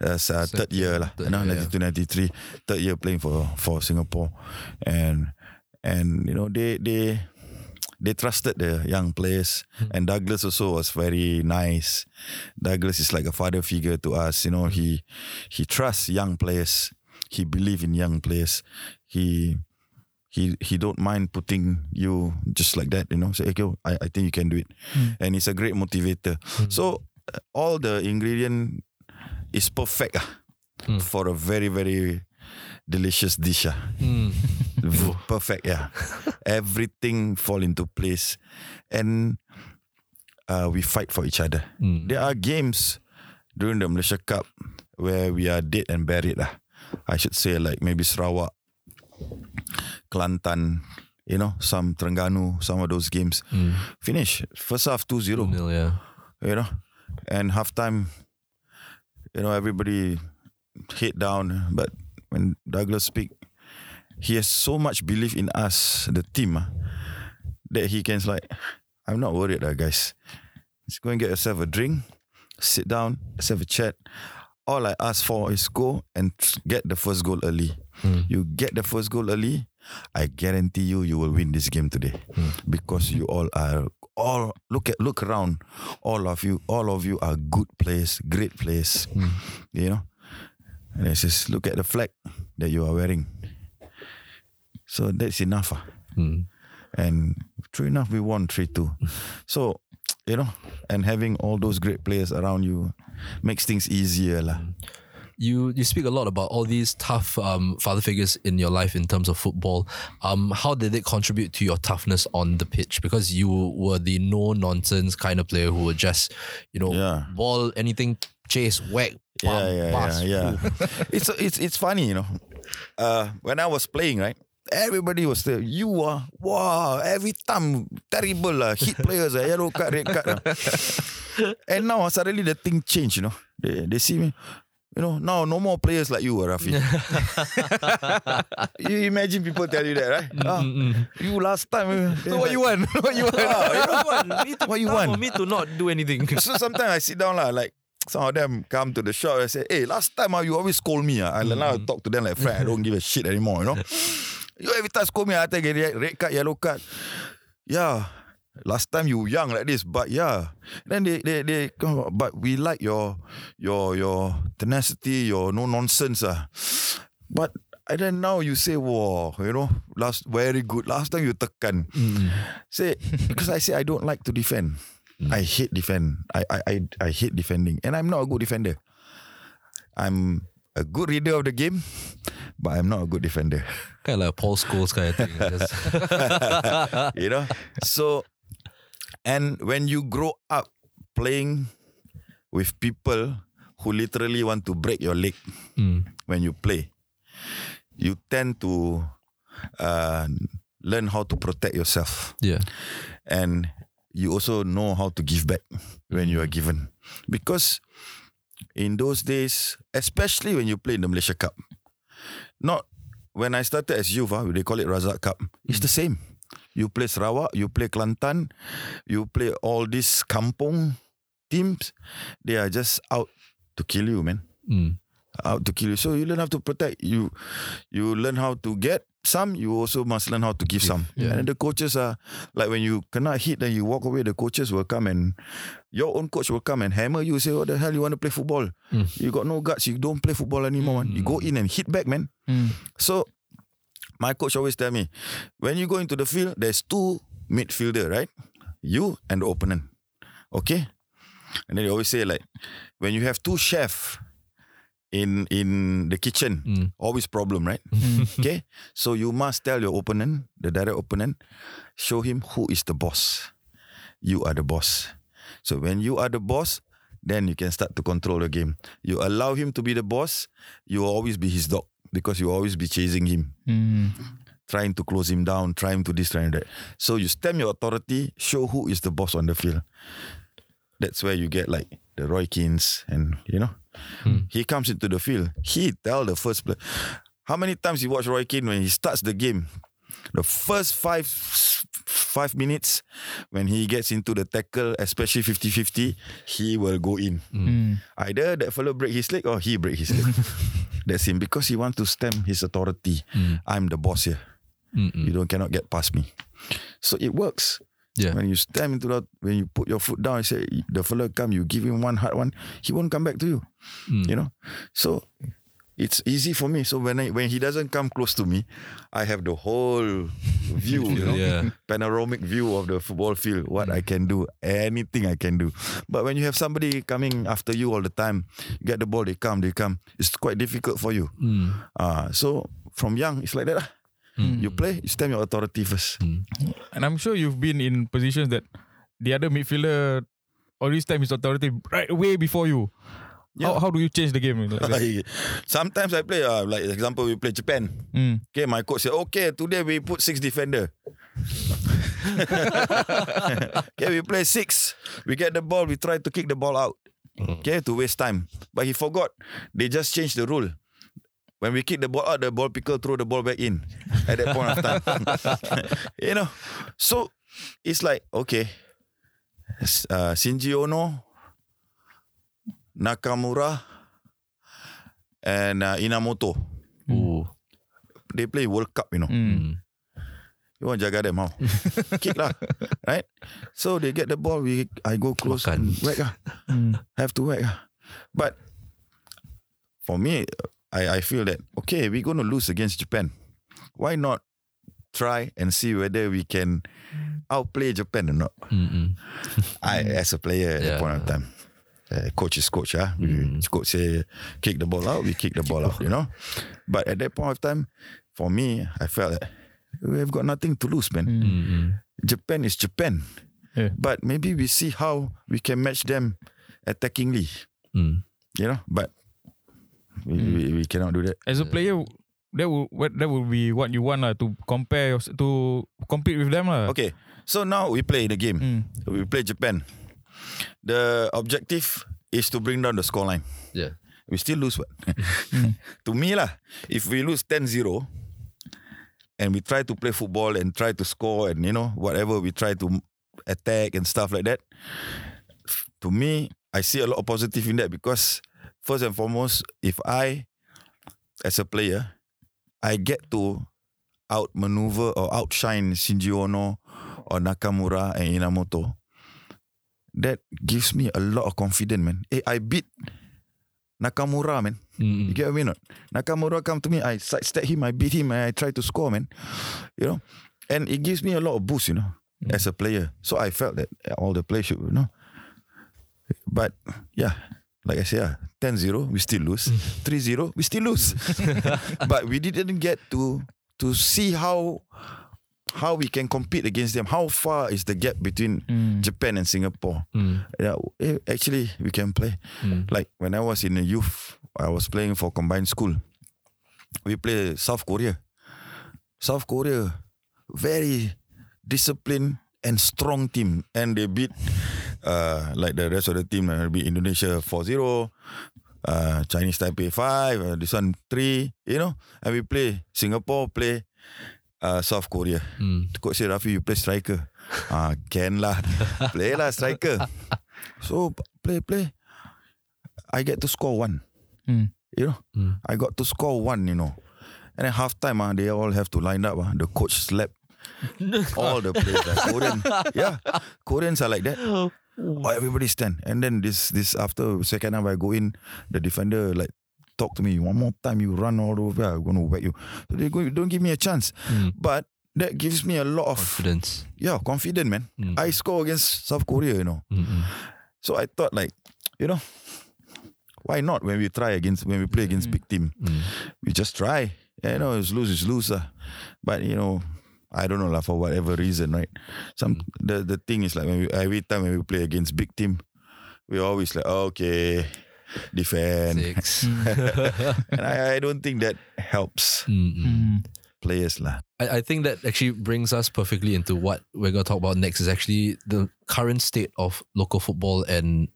uh, third year lah. You know, year, yeah. 92, 93, third year playing for for Singapore, and and you know they they they trusted the young players and Douglas also was very nice. Douglas is like a father figure to us. You know, he he trusts young players. He believe in young players. He he he don't mind putting you just like that. You know, say okay, I, I think you can do it, and it's a great motivator. So uh, all the ingredient is perfect ah, Mm. for a very very delicious dish. Mm. Perfect yeah everything fall into place and uh, we fight for each other Mm. there are games during the Malaysia Cup where we are dead and buried lah. I should say like maybe Sarawak Kelantan you know some Terengganu some of those games. Mm. finish. First half 2-0 Nil, yeah. you know and halftime you know everybody head down. But when Douglas speak he has so much belief in us the team ah, that he can like I'm not worried lah guys. Just go and get yourself a drink sit down let's have a chat. All I ask for is go and get the first goal early Mm. you get the first goal early I guarantee you you will win this game today. Because you all are all look at look around. All of you all of you are good players great players. You know? And it's just look at the flag that you are wearing. So that's enough ah. Mm. and true enough we won 3-2 so you know and having all those great players around you makes things easier lah. You you speak a lot about all these tough um, father figures in your life in terms of football. Um, how did it contribute to your toughness on the pitch? Because you were the no nonsense kind of player who would just, you know, Yeah. ball anything, chase, whack, yeah bump, yeah pass. yeah yeah it's it's it's funny you know uh, when I was playing, right? Everybody was there. You are wow. Every time terrible lah. Hit players ah, yellow card, red card. ah. and now suddenly the thing changed. You know, they they see me. You know, now no more players like you, Rafi. you imagine people tell you that, right? Ah, you last time. eh, So what you want? what you want? Ah, you know, me to, What you want? For me to not do anything. so sometimes I sit down lah, like some of them come to the shop and say, "Hey, last time ah, you always scold me ah." I now talk to them like friend. I don't give a shit anymore. You know, you every time scold me, I take a red, red card, yellow card. Yeah, last time you were young like this, but yeah. Then they they they come, but we like your your your tenacity, your no nonsense ah. But and then now you say, wow, you know, last very good. Last time you tekan. Say because I say I don't like to defend. I hate defend. I, I I I hate defending, and I'm not a good defender. I'm a good reader of the game, but I'm not a good defender. kind of like Paul Scholes kind of thing. You know. So, and when you grow up playing with people who literally want to break your leg Mm. when you play, you tend to uh, learn how to protect yourself. Yeah. and you also know how to give back when you are given because in those days especially when you play in the Malaysia Cup not when I started as youth ah, they call it Razak Cup it's the same you play Sarawak you play Kelantan you play all these kampung teams they are just out to kill you man Mm. out to kill you. So you learn how to protect. You you learn how to get some. You also must learn how to give some. yeah. And the coaches are like when you cannot hit, then you walk away. The coaches will come and your own coach will come and hammer you. Say, "What the hell you want to play football? Mm. You got no guts. You don't play football anymore. Man. You go in and hit back, man." Mm. So my coach always tell me, when you go into the field, there's two midfielder, right? You and the opponent. Okay? And then they always say like, when you have two chef in in the kitchen, Mm. always problem, right? okay? So you must tell your opponent, the direct opponent, show him who is the boss. You are the boss. So when you are the boss, then you can start to control the game. You allow him to be the boss, you will always be his dog because you always be chasing him Mm. trying to close him down, trying to this, trying that. So you stamp your authority, show who is the boss on the field. That's where you get like the Roy Keanes and you know, he comes into the field. He tell the first player. How many times you watch Roy Keane when he starts the game? The first five five minutes when he gets into the tackle, especially 50-50, he will go in. Mm. Either that fellow break his leg or he break his leg. That's him because he wants to stamp his authority. I'm the boss here. Mm-mm. You don't cannot get past me. So it works. Yeah. When you stand into that, when you put your foot down, you say the fellow come, you give him one hard one, he won't come back to you. Mm. You know, so it's easy for me. So when I when he doesn't come close to me, I have the whole view, you know, Yeah. panoramic view of the football field. What I can do, anything I can do. But when you have somebody coming after you all the time, you get the ball, they come, they come. It's quite difficult for you. Mm. Ah, so from young, it's like that. lah. You play, you stamp your authority first. And I'm sure you've been in positions that the other midfielder always time his authority right away before you. Yeah. How, how do you change the game? Like Sometimes I play, uh, like example, we play Japan. Mm. Okay, my coach said, okay, today we put six defender. okay, we play six. We get the ball, we try to kick the ball out. Okay, to waste time. But he forgot. They just changed the rule. When we kick the ball out, the ball picker throw the ball back in at that point of time. you know, so it's like, okay, uh, Shinji Ono, Nakamura, and uh, Inamoto Ooh. they play World Cup, you know. Mm. You want to jaga them how? Kick lah, right? So they get the ball, we I go close Makan. and whack lah. Have to whack lah. But for me, I, I feel that, okay, we're going to lose against Japan. Why not try and see whether we can outplay Japan or not? Mm-mm. I, as a player at Yeah. that point of time. Uh, coach is coach, ah. We- Coach say kick the ball out, we kick the ball out, you know. But at that point of time, for me, I felt that we have got nothing to lose, man. Mm-mm. Japan is Japan, Yeah. but maybe we see how we can match them attackingly, Mm. you know. But we, we, we cannot do that. As a player, that would what that would be what you want lah to compare yours- to compete with them lah. Okay, so now we play the game. Mm. We play Japan. The objective is to bring down the scoreline. Yeah. We still lose what? to me lah, if we lose 10-0 and we try to play football and try to score and you know whatever we try to attack and stuff like that, to me I see a lot of positive in that because first and foremost, if I as a player, I get to outmaneuver or outshine Shinji Ono or Nakamura and Inamoto, that gives me a lot of confidence, man. Hey, I beat Nakamura, man. You Mm. get what I mean? Not? Nakamura come to me, I sidestep him, I beat him, and I try to score, man. You know, and it gives me a lot of boost, you know, as a player. So I felt that all the players should, you know. But yeah, like I said, yeah, 10-0, we still lose. 3-0, we still lose. but we didn't get to to see how how we can compete against them. How far is the gap between Mm. Japan and Singapore? Mm. Yeah, eh, actually we can play. Mm. Like when I was in the youth, I was playing for combined school. We play South Korea. South Korea, very disciplined and strong team, and they beat uh, like the rest of the team. Uh, beat Indonesia 4-0, uh, Chinese Taipei five, uh, this one three. You know, and we play Singapore play uh, South Korea. Mm. Coach say Rafi, you play striker. Ah, can lah. play lah striker. So play play. I get to score one. Mm. You know, Mm. I got to score one. You know, and then half time ah, they all have to line up. Ah, the coach slap all the players. ah. Korean, yeah, Koreans are like that. Oh, everybody stand, and then this this after second half I go in, the defender like talk to me one more time. You run all over, I'm gonna whack you. So they go, don't give me a chance. Mm. But that gives me a lot of Confidence. yeah, confident man. Mm. I score against South Korea, you know. Mm-mm. So I thought like, you know, why not when we try against when we play against big team? Mm. We just try. You know, it's lose, it's lose. ah. But you know, I don't know lah for whatever reason, right? Some the the thing is like when we every time when we play against big team, we always like okay, defend. Six. and I, I don't think that helps Mm-mm. Mm. players lah. I, I think that actually brings us perfectly into what we're going to talk about next is actually the current state of local football and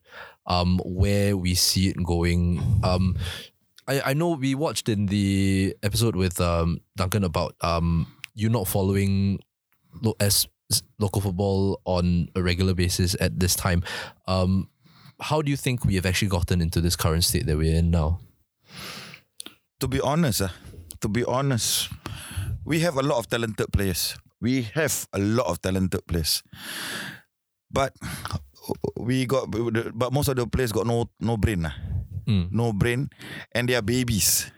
um, where we see it going. Um, I, I know we watched in the episode with um, Duncan about um, you not following lo- as local football on a regular basis at this time. Um, how do you think we have actually gotten into this current state that we're in now? to be honest, ah, to be honest, we have a lot of talented players. We have a lot of talented players, but we got but most of the players got no no brain lah, Mm. no brain, and they are babies.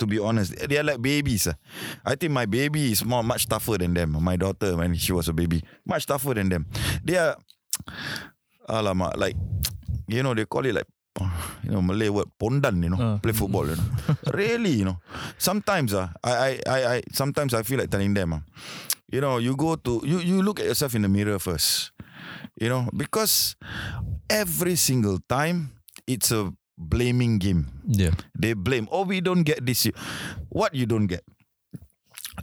To be honest, they are like babies. ah. I think my baby is more much tougher than them. My daughter when she was a baby, much tougher than them. They are, alamak, like you know they call it like you know Malay word pondan. You know, Ah. play football. You know, really. You know, sometimes ah, I, I I I sometimes I feel like telling them ah, you know, you go to you you look at yourself in the mirror first. You know, because every single time it's a blaming game. Yeah. They blame. Oh, we don't get this. What you don't get?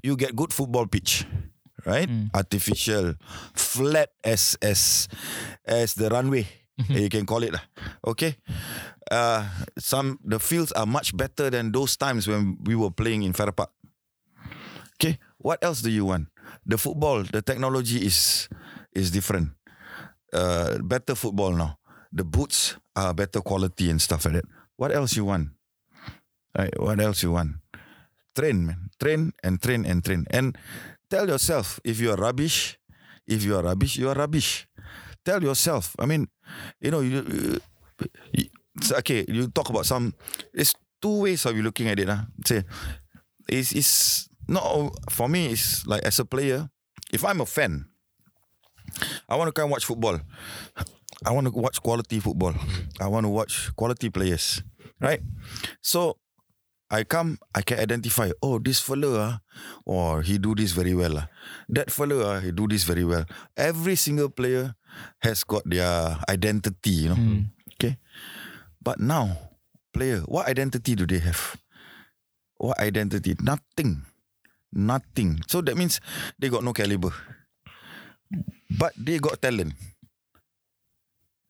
You get good football pitch, right? Artificial, flat as as as the runway. You can call it lah. Okay. Uh, some the fields are much better than those times when we were playing in Farrer Park. Okay. What else do you want? The football, the technology is is different. Uh, better football now. The boots are better quality and stuff like that. What else you want? Right, what else you want? Train, man. Train and train and train. And tell yourself if you are rubbish, if you are rubbish, you are rubbish. Tell yourself. I mean, you know, you, you, okay. You talk about some. It's two ways of you looking at it. Huh? Say, it's it's not for me. It's like as a player, if I'm a fan, I want to come watch football. I want to watch quality football. I want to watch quality players, right? So I come, I can identify. Oh, this fella, ah, or he do this very well. ah. That fella, ah, he do this very well. Every single player has got their identity, you know. Okay, but now player, what identity do they have? what identity? Nothing. Nothing. So that means they got no caliber. But they got talent.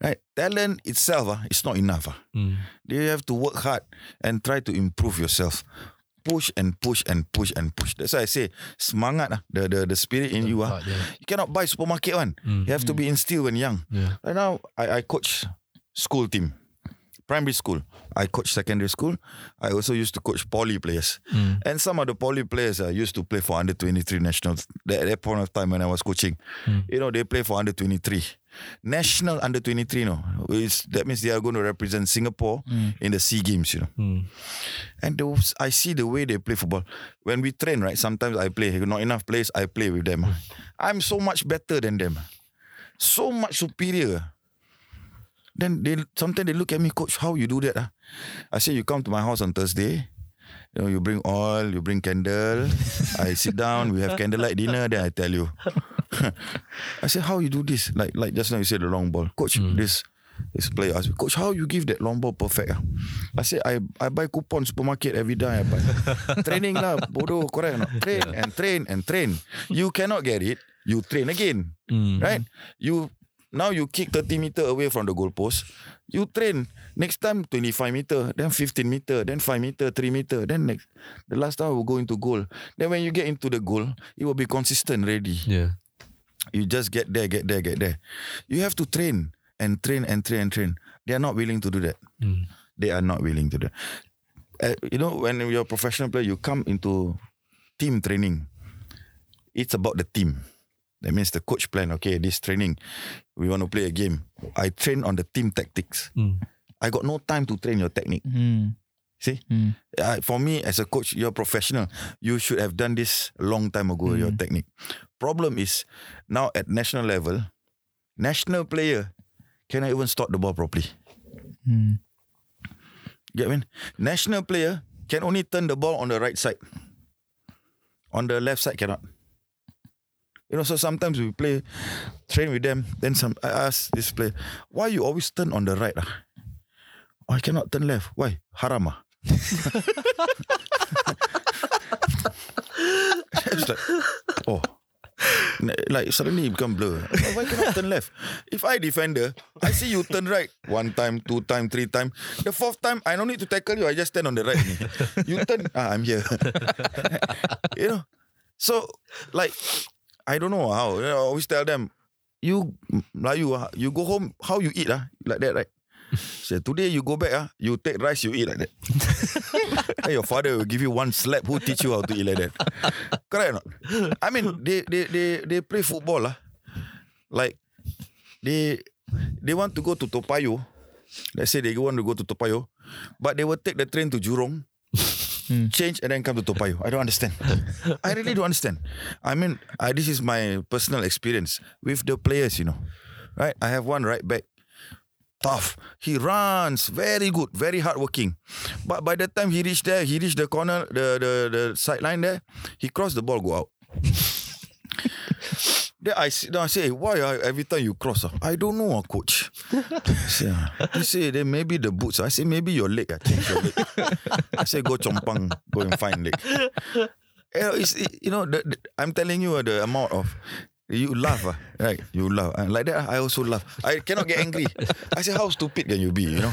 Right? Talent itself ah, is not enough. ah. Mm. You have to work hard and try to improve yourself. Push and push and push and push. That's why I say semangat ah, the, the the spirit in you ah. Yeah. You cannot buy supermarket one. Mm. You have to be instilled when young. Yeah. Right now, I, I coach school team, primary school. I coach secondary school. I also used to coach poly players. Mm. And some of the poly players uh, used to play for under 23 nationals. At that point of time when I was coaching, Mm. you know, they play for under 23. National under 23, no. That means they are going to represent Singapore in the SEA Games, you know. Mm. And those, I see the way they play football. When we train, right, sometimes I play. Not enough players, I play with them. I'm so much better than them. So much superior. Then they sometimes they look at me, coach, how you do that? Ah? I say, you come to my house on Thursday. You know, you bring oil, you bring candle. I sit down, we have candlelight dinner, then I tell you. I say, how you do this? Like like just now you said the long ball. Coach, this this player asked me, Coach, how you give that long ball perfect? ah?" I say, I I buy coupon supermarket every day. I buy. Training lah, bodoh, correct or not? Train and train and train. You cannot get it, you train again. Mm. Right? You now you kick 30 meter away from the goalpost. You train. Next time 25 meter, then 15 meter, then 5 meter, 3 meter, then next the last time will go into goal. Then when you get into the goal, it will be consistent ready. Yeah. You just get there, get there, get there. You have to train and train and train and train. They are not willing to do that. Mm. They are not willing to do that. Uh, you know, when you're a professional player, you come into team training. It's about the team. That means the coach plan, okay, this training, we want to play a game. I train on the team tactics. Mm. I got no time to train your technique. Mm. See? Mm. Uh, for me, as a coach, you're a professional. You should have done this a long time ago, your technique. Problem is, now at national level, national player cannot even stop the ball properly. Mm. Get me? National player can only turn the ball on the right side. On the left side cannot. You know, so sometimes we play, train with them. Then some I ask this player, why you always turn on the right? Ah? Oh, I cannot turn left. Why? Haram ah. it's like, oh. Like suddenly it become blur. Why cannot turn left? If I defender, I see you turn right one time, two time, three time. The fourth time, I don't need to tackle you. I just stand on the right. You turn, ah, I'm here. you know, so like I don't know how. I always tell them, you like you, ah, you go home, how you eat ah, like that, right? Say today you go back ah, you take rice, you eat like that. then your father will give you one slap. Who teach you how to eat like that? Correct or not? I mean, they they they they play football lah. Like they they want to go to Topayo. Let's say they want to go to Topayo, but they will take the train to Jurong, change and then come to Topayo. I don't understand. I really don't understand. I mean, I, this is my personal experience with the players. You know, right? I have one right back. Tough. He runs very good, very hardworking. But by the time he reached there, he reached the corner, the the the sideline there, he crossed the ball, go out. Then I sit down, I say, why ah, every time you cross? ah?" I don't know, ah, coach. say, ah. Say, then maybe the boots. I say, maybe your leg. I your leg. I say, go chompang, go and find leg. You know, it's, it- you know the, the- I'm telling you ah, the amount of you laugh, ah, right? You laugh. And like that, ah, I also laugh. I cannot get angry. I say, how stupid can you be, you know?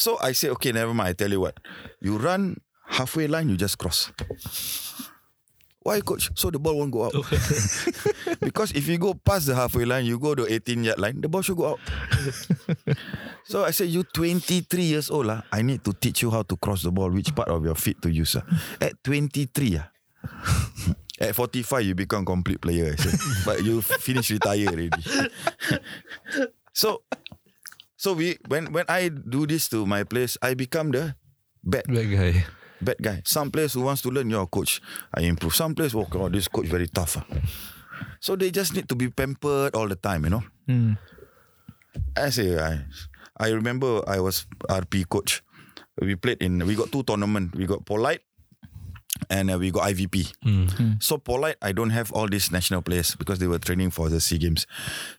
So I say, okay, never mind. I tell you what. You run halfway line, you just cross. Why, coach? So the ball won't go out. because if you go past the halfway line, you go to 18 yard line, the ball should go out. so I said, you 23 years old, ah, I need to teach you how to cross the ball, which part of your feet to use. ah. At 23, ah. At 45, you become complete player. I said. but you finish retire already. so, so we when when I do this to my players, I become the bad That guy. Bad guy. Some players who wants to learn your coach, I improve. Some players, oh God, this coach very tough. ah. So they just need to be pampered all the time, you know. Mm. I say, I, I remember I was RP coach. We played in, we got two tournament. We got POL-ITE and uh, we got IVP. So POL-ITE, I don't have all these national players because they were training for the Sea Games.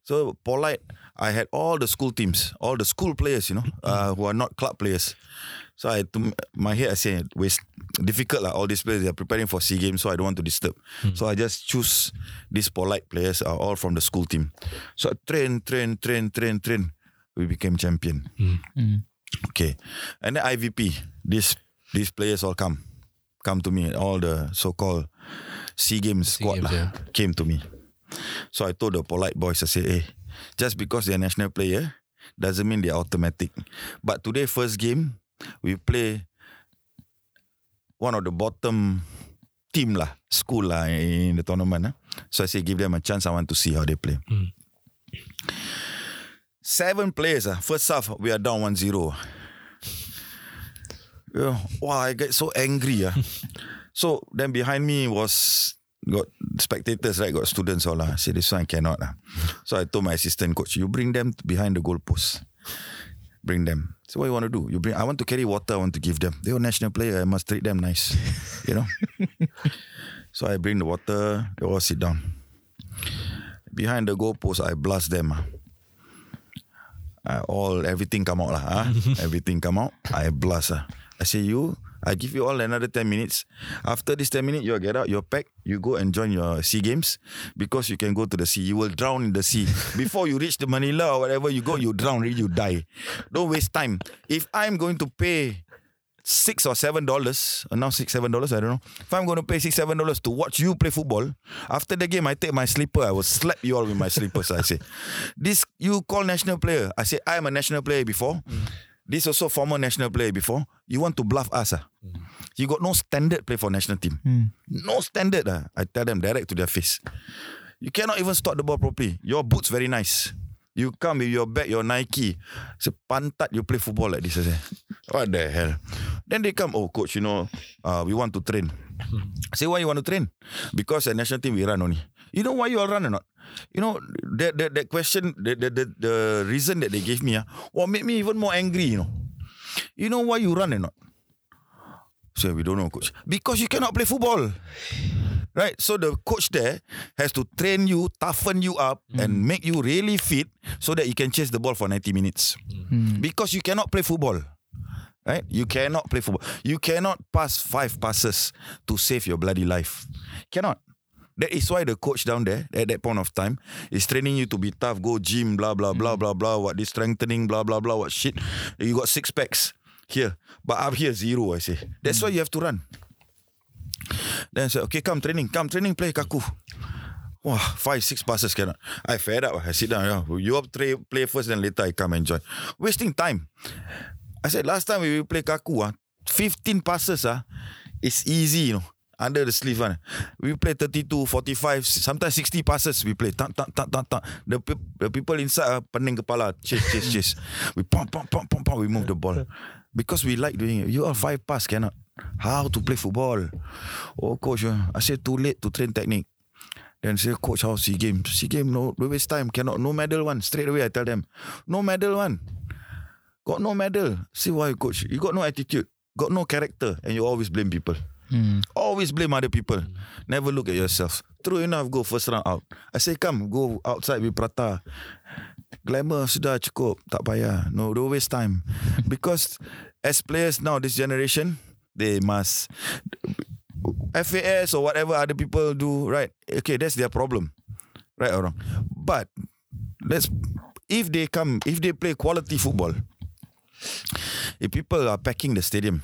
So POL-ITE, I had all the school teams, all the school players, you know, mm-hmm. uh, who are not club players. So I to my head I say waste difficult lah. All these players they are preparing for Sea Games, so I don't want to disturb. Mm. So I just choose these POL-ITE players are all from the school team. So I train, train, train, train, train. We became champion. Mm. Mm. Okay, and then IVP. These these players all come, come to me. All the so-called Sea Games squad Games, lah, yeah. came to me. So I told the POL-ITE boys, I said, hey, just because they're national player doesn't mean they're automatic. But today first game, we play one of the bottom team lah, school lah in the tournament. ah. So I say give them a chance. I want to see how they play. Seven players. ah. First half, we are down 1-0. Yeah. Wow, I get so angry. ah. so then behind me was got spectators, right? Got students all. lah. I this one cannot. ah. So I told my assistant coach, you bring them behind the goalpost. Bring them. So what you want to do? You bring. I want to carry water. I want to give them. They are national player. I must treat them nice. you know. so I bring the water. They all sit down. Behind the goalpost, I blast them. ah. Uh, all everything come out lah. ah. everything come out. I blast. ah. I say you. I give you all another 10 minutes. After this 10 minutes, you get out, you're packed, you go and join your SEA Games because you can go to the sea. You will drown in the sea. Before you reach the Manila or whatever you go, you drown, you die. Don't waste time. If I'm going to pay six or seven dollars, uh, now six, seven dollars, I don't know. If I'm going to pay six, seven dollars to watch you play football, after the game, I take my slipper, I will slap you all with my slippers. I say, this you call national player. I say, I am a national player before. This also former national player before. You want to bluff us, ah? You got no standard play for national team. No standard, ah. I tell them direct to their face. You cannot even stop the ball properly. Your boots very nice. You come with your bag, your Nike. Say, pantat, you play football like this. I say, what the hell? Then they come, oh, coach, you know, uh, we want to train. I say, why you want to train? Because the national team, we run only. You know why you all run or not? You know, that, that, that question, the, the, the, the reason that they gave me, uh, what made me even more angry, you know. You know why you run or not? Say, we don't know, coach. Because you cannot play football. Right? So the coach there has to train you, toughen you up, and make you really fit so that you can chase the ball for 90 minutes. Because you cannot play football. Right? You cannot play football. You cannot pass five passes to save your bloody life. Cannot. That is why the coach down there at that point of time is training you to be tough, go gym, blah blah blah blah blah. What this strengthening, blah blah blah. What shit? You got six packs here, but up here zero. I say that's why you have to run. Then I said, okay, come training, come training, play kaku. Wah, five, six passes cannot. I fed up. I sit down. Yeah. You up play, play first, then later I come and join. Wasting time. I said last time we play kaku, ah, 15 passes, ah, it's easy, you know. Under the sleeve, one. We play 32, 45, sometimes 60 passes. We play. Tak, tak, tak, tak, tak. The, the people inside are pening kepala. Chase, chase, chase. We pump, pump, pump, pump, pump. We move the ball. Because we like doing it. You are five pass, cannot. How to play football? Oh, coach. uh, I said too late to train technique. Then say, coach, how SEA game? SEA game, no, no waste time. Cannot, no medal one. Straight away, I tell them. No medal one. Got no medal. See why, coach? You got no attitude. Got no character. And you always blame people. Always blame other people. Never look at yourself. True enough, go first round out. I say, come, go outside with Prata. Glamour sudah cukup. Tak payah. No, don't waste time. Because as players now, this generation, they must... FAS or whatever other people do, right? Okay, that's their problem. Right or wrong. But let's if they come, if they play quality football, if people are packing the stadium,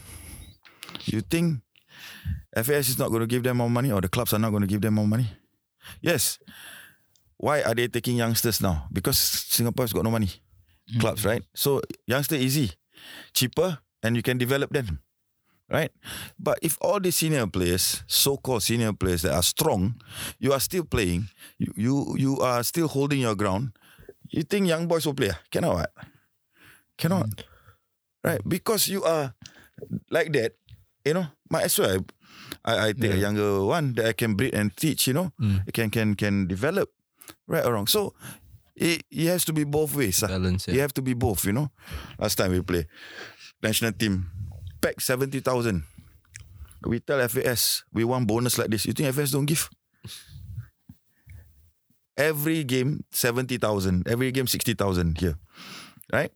you think FAS is not going to give them more money or the clubs are not going to give them more money? Yes. Why are they taking youngsters now? Because Singapore's got no money. Mm-hmm. Clubs, right? So youngster easy, cheaper, and you can develop them. Right? But if all the senior players, so-called senior players that are strong, you are still playing, you you, you are still holding your ground, you think young boys will play? Cannot what? Cannot. Mm. Right? Because you are like that, you know, might as well I, I take a younger one that I can breed and teach, you know, can can can develop. Right or wrong. So it, it has to be both ways. ah. Balance, You yeah. have to be both, you know. Last time we play national team, pack 70,000. we tell FAS we want bonus like this. You think FAS don't give? Every game seventy thousand. Every game sixty thousand here, right?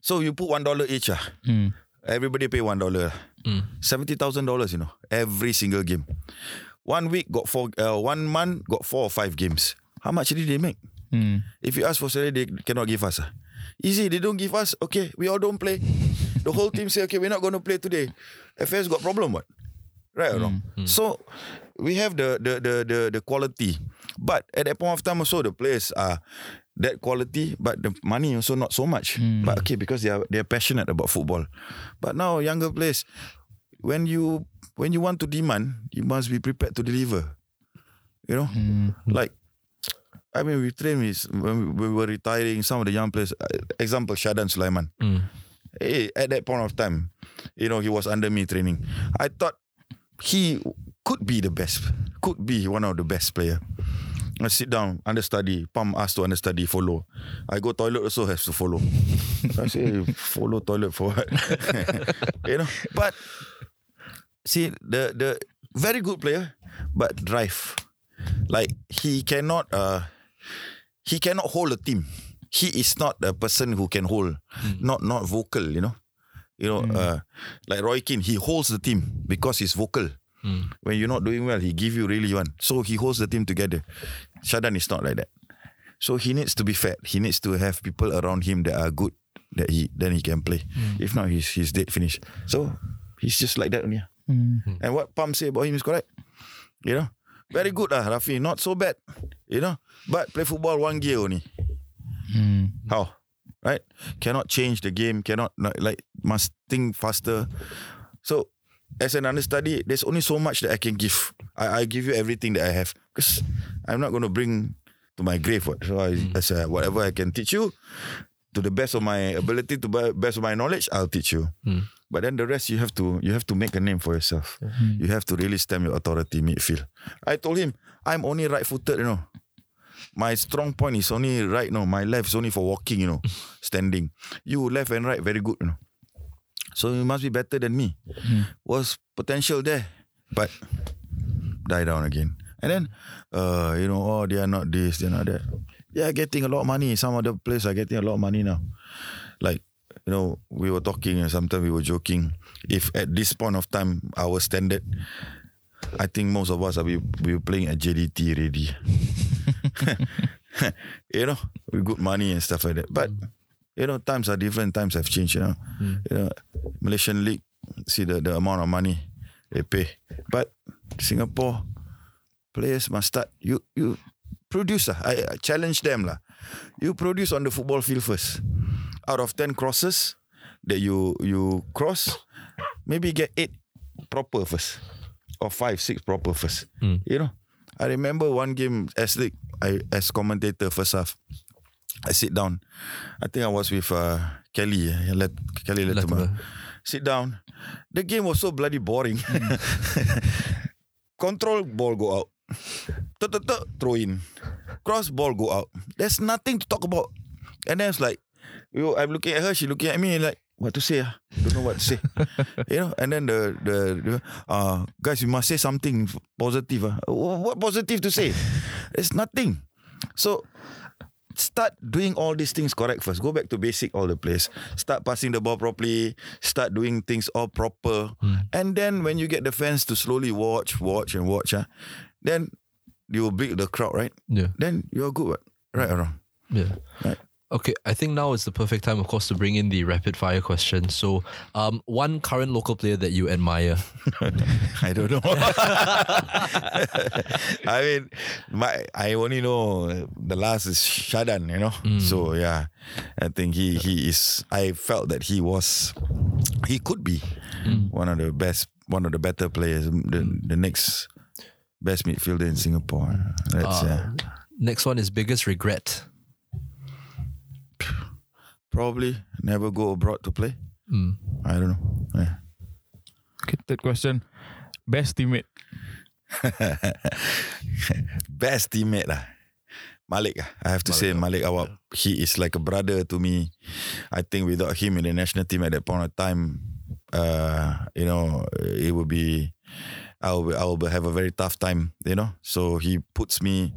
So you put one dollar each. Ah, Mm. everybody pay one dollar. Seventy thousand dollars. You know, every single game. One week got four. Uh, one month got four or five games. How much did they make? Mm. If you ask for salary, they cannot give us. ah. Easy, they don't give us. Okay, we all don't play. The whole team say, okay, we're not going to play today. FS got problem, what? Right or wrong? So we have the the the the the quality, but at that point of time also the players are that quality, but the money also not so much. But okay, because they are they are passionate about football. But now younger players, when you when you want to demand, you must be prepared to deliver. You know, like I mean, we train with when we were retiring. Some of the young players, uh, example Shadan Sulaiman. Hey, at that point of time, you know, he was under me training. I thought he could be the best, could be one of the best player. I sit down, understudy, pump ask to understudy, follow. I go toilet also has to follow. I say follow toilet for what? you know, but see the the very good player, but drive. Like he cannot uh he cannot hold a team. He is not a person who can hold, not not vocal, you know. You know, uh, like Roy Keane, he holds the team because he's vocal. Mm. When you're not doing well, he give you really one. So he holds the team together. Shahdan is not like that. So he needs to be fed. He needs to have people around him that are good that he then he can play. Mm. If not, he's he's dead finish. So he's just like that only. ah. And what Pam say about him is correct. You know, very good lah, Rafi. Not so bad. You know, but play football one gear only. How? Right? Cannot change the game. Cannot like must think faster. So as an understudy, there's only so much that I can give. I, I give you everything that I have because I'm not going to bring to my grave. What? So I, mm. I say whatever I can teach you to the best of my ability, to the best of my knowledge, I'll teach you. Mm. But then the rest you have to you have to make a name for yourself. Mm. You have to really stamp your authority midfield. I told him I'm only right footed, you know. My strong point is only right, no. My left is only for walking, you know, standing. You left and right, very good, you know. So you must be better than me. Was potential there, but die down again. And then, uh, you know, oh, they are not this, they are not that. They are getting a lot of money. Some other players are getting a lot of money now. Like, you know, we were talking and sometimes we were joking. If at this point of time, our standard, I think most of us are we, we were playing at JDT already. you know, with good money and stuff like that. But you know, times are different. Times have changed. You know, you know, Malaysian league see the, the amount of money they pay, but Singapore players must start. You you produce. lah. I, I challenge them lah. You produce on the football field first. Out of ten crosses that you you cross, maybe get eight proper first, or five six proper first. You know, I remember one game as league. I as commentator first half. I sit down. I think I was with uh, Kelly. Let Kelly Letterman. Sit down. The game was so bloody boring. Control ball go out. Throw in. Cross ball go out. There's nothing to talk about. And then it's like, you, I'm looking at her, she looking at me like, what to say? ah? Don't know what to say. you know, and then the the, the uh guys, you must say something positive. ah. What positive to say? There's nothing. So start doing all these things correct first. Go back to basic all the place. Start passing the ball properly. Start doing things all proper. And then when you get the fans to slowly watch, watch and watch, ah, then you will build the crowd, right? Yeah. Then you're good, what? right or wrong? Yeah. Right. Okay, I think now is the perfect time, of course, to bring in the rapid fire question. So, um, one current local player that you admire. I don't know. I mean, my I only know the last is Shahdan, you know. Hmm. So yeah, I think he he is. I felt that he was, he could be hmm. one of the best, one of the better players, the hmm. the next best midfielder in Singapore. That's uh, yeah. Next one is biggest regret. Probably never go abroad to play. Mm. I don't know. Yeah. Okay, third question. Best teammate. best teammate lah. Malek ah. I have to say Malek Awab. He is like a brother to me. I think without him in the national team at that point of time, uh, you know, it will be, I will, I will have a very tough time, you know. So he puts me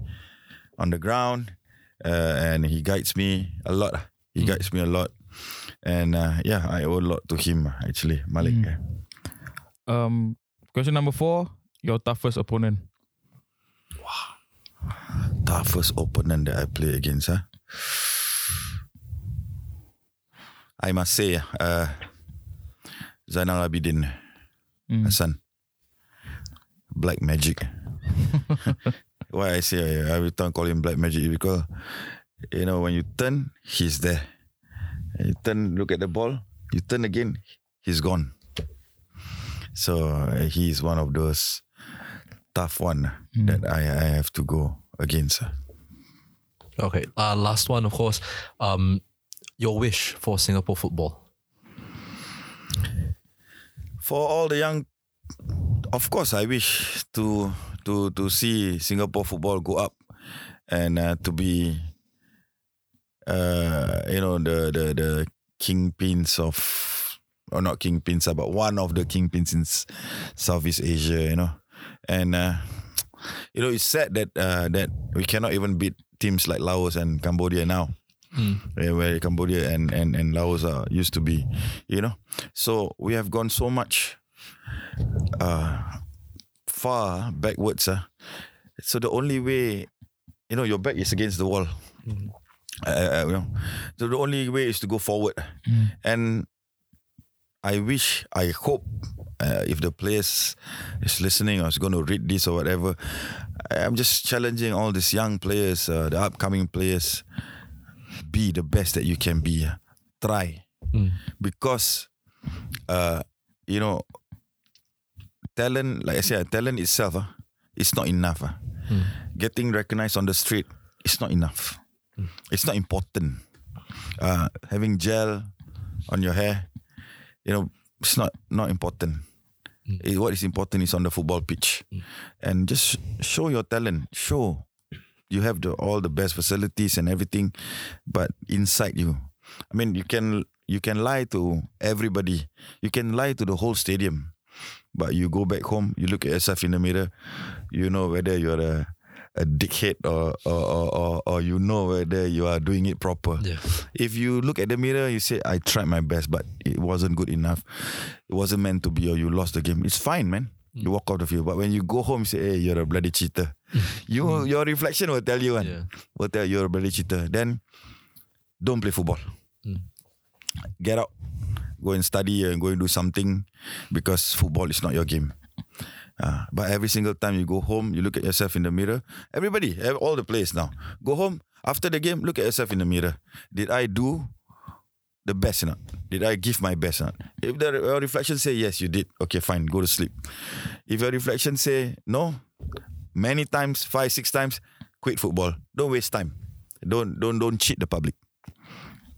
on the ground, uh, and he guides me a lot. He guides me a lot, and uh, yeah, I owe a lot to him actually, Malek. Mm. Um, question number four: Your toughest opponent. toughest opponent that I play against, huh? I must say, uh, Zainal Abidin Mm. Hassan. Black Magic. Why I say uh, every time call him Black Magic because you know when you turn, he's there. You turn, look at the ball. You turn again, he's gone. So uh, he is one of those tough one that I, I have to go against. Okay. Uh, last one, of course. Um, your wish for Singapore football. for all the young of course I wish to to to see Singapore football go up and uh, to be uh you know the the the kingpins of or not kingpins uh, but one of the kingpins in Southeast Asia you know. And uh, you know it's sad that uh, that we cannot even beat teams like Laos and Cambodia now. Where, where Cambodia and, and, and Laos are used to be, you know. So we have gone so much uh, far backwards. Uh. So the only way, you know, your back is against the wall. Uh, uh, you know, so the only way is to go forward. And I wish, I hope, uh, if the players is listening or is going to read this or whatever, I'm just challenging all these young players, uh, the upcoming players, be the best that you can be. uh. Try. Because, uh, you know, talent, like I said, talent itself uh, is not enough. uh. Getting recognized on the street is not enough. It's not important. Uh, having gel on your hair, you know, it's not not important. Eh, what is important is on the football pitch, and just show your talent. Show you have the all the best facilities and everything, but inside you, I mean, you can you can lie to everybody. You can lie to the whole stadium, but you go back home, you look at yourself in the mirror, you know whether you're a a dickhead or or, or, or, or you know whether you are doing it proper. Yeah. If you look at the mirror, you say, I tried my best, but it wasn't good enough. It wasn't meant to be, or you lost the game. It's fine, man. Mm. You walk off the field. But when you go home, you say, hey, you're a bloody cheater. you Your reflection will tell you, one. Yeah. will tell you you're a bloody cheater. Then don't play football. Mm. Get out. Go and study and go and do something because football is not your game. Uh, but every single time you go home, you look at yourself in the mirror. Everybody, all the players now, go home after the game. Look at yourself in the mirror. Did I do the best not? Did I give my best not? If the your reflection say yes, you did. Okay, fine, go to sleep. If your reflection say no, many times, five, six times, quit football. Don't waste time. Don't don't don't cheat the public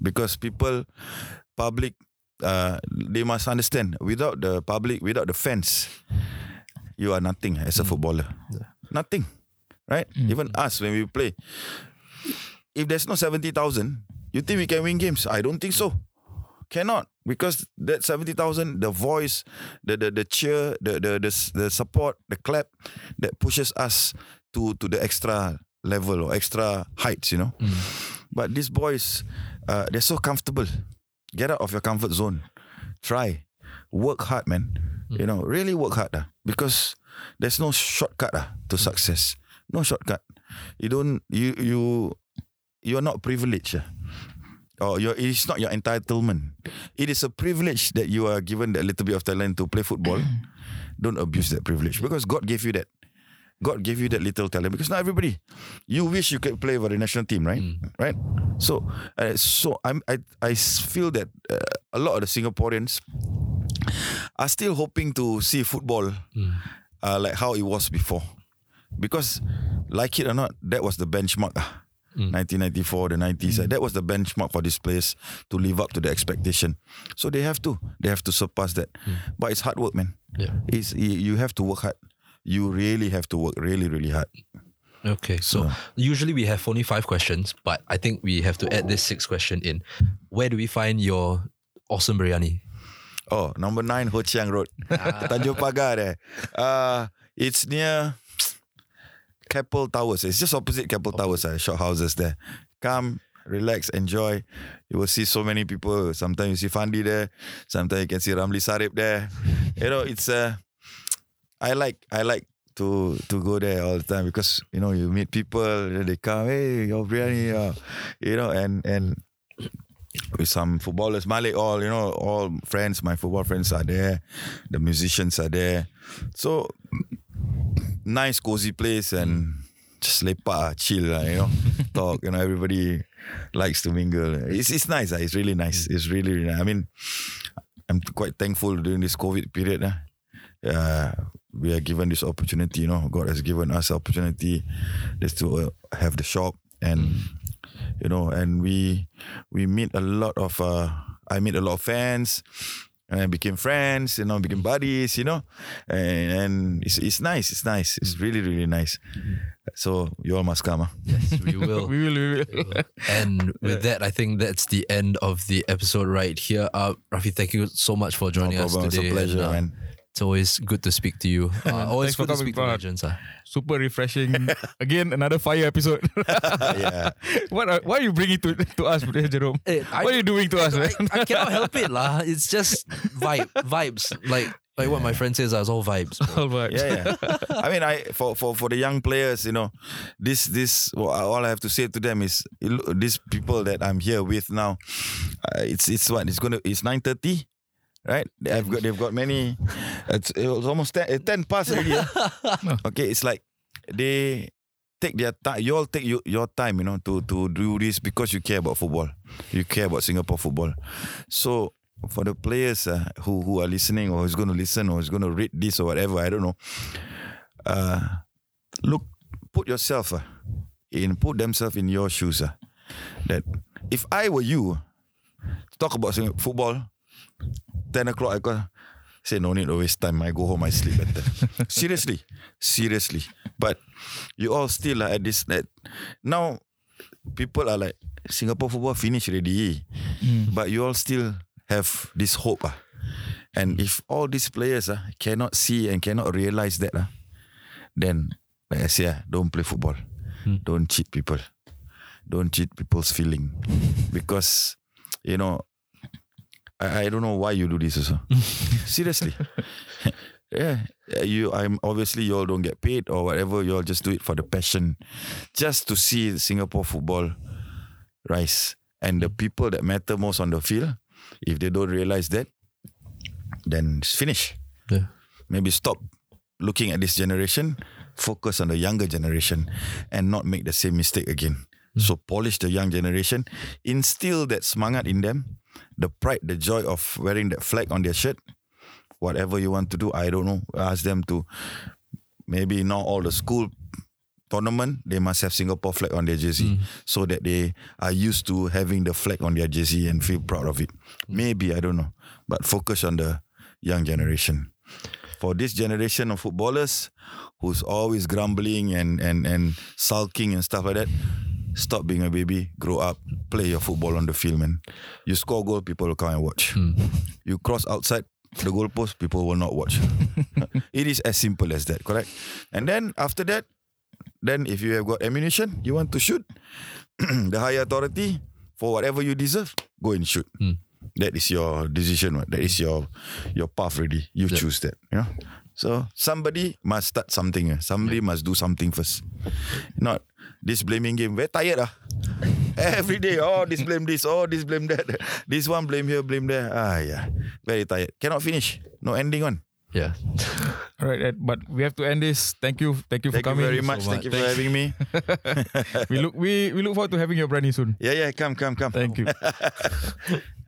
because people, public, uh, they must understand. Without the public, without the fans, you are nothing as a footballer. Nothing, right? Even us when we play, if there's no seventy thousand, you think we can win games? I don't think so. Cannot because that seventy thousand, the voice, the the the cheer, the the the the support, the clap, that pushes us to to the extra level or extra heights, you know. But these boys, uh, they're so comfortable. Get out of your comfort zone. Try, work hard, man. You know, really work hard, ah, because there's no shortcut ah, to success. No shortcut. You don't. You you you're not privileged. ah. Or you're, it's not your entitlement. It is a privilege that you are given that little bit of talent to play football. Don't abuse that privilege because God gave you that. God gave you that little talent because not everybody. You wish you could play for the national team, right? Right. So, uh, so I'm I I feel that uh, a lot of the Singaporeans are still hoping to see football uh, like how it was before, because like it or not, that was the benchmark. ah. 1994, the 90s, uh, that was the benchmark for these players to live up to the expectation. So they have to, they have to surpass that. But it's hard work, man. Yeah. It's you you have to work hard. You really have to work really, really hard. Okay, so usually we have only five questions, but I think we have to add this sixth question in. Where do we find your awesome biryani? Oh, number nine Hoe Chiang Road, Tanjong Pagar there. Uh, it's near Keppel Towers. It's just opposite Keppel Towers. Uh, short houses there. Come, relax, enjoy. You will see so many people. Sometimes you see Fandi there. Sometimes you can see Ramli Sarip there. You know, it's uh, I like I like to to go there all the time because you know you meet people. They come, hey, your biryani, uh, you know, and and with some footballers, Malek, all you know, all friends, my football friends are there. The musicians are there. So nice, cozy place and just lepak, chill, lah, you know, talk. You know, everybody likes to mingle. It's it's nice. ah. It's really nice. It's really, really nice. I mean, I'm quite thankful during this COVID period. Uh, we are given this opportunity. You know, God has given us opportunity just to uh, have the shop and you know, and we we meet a lot of. Uh, I meet a lot of fans. And I became friends, you know, became buddies, you know, and, and it's it's nice, it's nice, it's really really nice. So you all must come. ah. Yes, we will. We will. We will. And with that, I think that's the end of the episode right here. Uh, Rafi, thank you so much for joining no us problem. It's today. a pleasure, and, uh, man. It's always good to speak to you. Uh, always Thanks for good to coming, speak to Farhad. legends. Uh. Super refreshing. Again, another fire episode. yeah. what are, why are you bringing to to us, Jerome? Eh, I- what are you doing to us, man? I, I cannot help it, lah. It's just vibe, vibes. Like like what my friend says, uh, it's all vibes. bro. All right. yeah, yeah. I mean, I for, for for the young players, you know, this this well, all I have to say to them is these people that I'm here with now. Uh, it's it's what it's gonna it's nine thirty. Right, I've got they've got many. It's, it was almost 10, uh, 10 past already. yeah. okay, it's like they take their time. You all take your, your time, you know, to to do this because you care about football. You care about Singapore football. So for the players uh, who who are listening or who's going to listen or who's going to read this or whatever, I don't know. Uh, look, put yourself uh, in, put themselves in your shoes. Uh, that if I were you, talk about football, ten o'clock I go. Say no need to waste time. I go home. I sleep better. seriously, seriously. But you all still are at this. That now, people are like Singapore football finished already, but you all still have this hope. Ah. And if all these players ah, cannot see and cannot realize that, ah, then like I say, ah, don't play football. Don't cheat people. Don't cheat people's feeling. because, you know, I, I don't know why you do this also. Seriously. yeah. You I'm obviously you all don't get paid or whatever, you all just do it for the passion. Just to see Singapore football rise. And the people that matter most on the field, if they don't realize that, then it's finished. Yeah. Maybe stop looking at this generation, focus on the younger generation, and not make the same mistake again. Mm. So polish the young generation, instill that smangat in them, the pride, the joy of wearing that flag on their shirt. Whatever you want to do, I don't know. Ask them to maybe not all the school tournament, they must have Singapore flag on their jersey mm. so that they are used to having the flag on their jersey and feel proud of it. Mm. Maybe, I don't know. But focus on the young generation. For this generation of footballers who's always grumbling and, and, and sulking and stuff like that, stop being a baby, grow up, play your football on the field, man. You score goal, people will come and watch. You cross outside the goalpost, people will not watch. it is as simple as that, correct? And then after that, then if you have got ammunition, you want to shoot, the higher authority, for whatever you deserve, go and shoot. That is your decision. what. That is your your path already. You choose that. You know? So somebody must start something. eh. Somebody must do something first. Not this blaming game. Very tired ah. Every day, oh this blame this, oh this blame that. This one blame here, blame there. Ah yeah. Very tired. Cannot finish. No ending one. Yeah. All right, Ed, but we have to end this. Thank you, thank you Thank for coming. Thank you very much. Thank you for having me. we look we we look forward to having your brand new soon. Yeah, yeah, come, come, come. Thank you.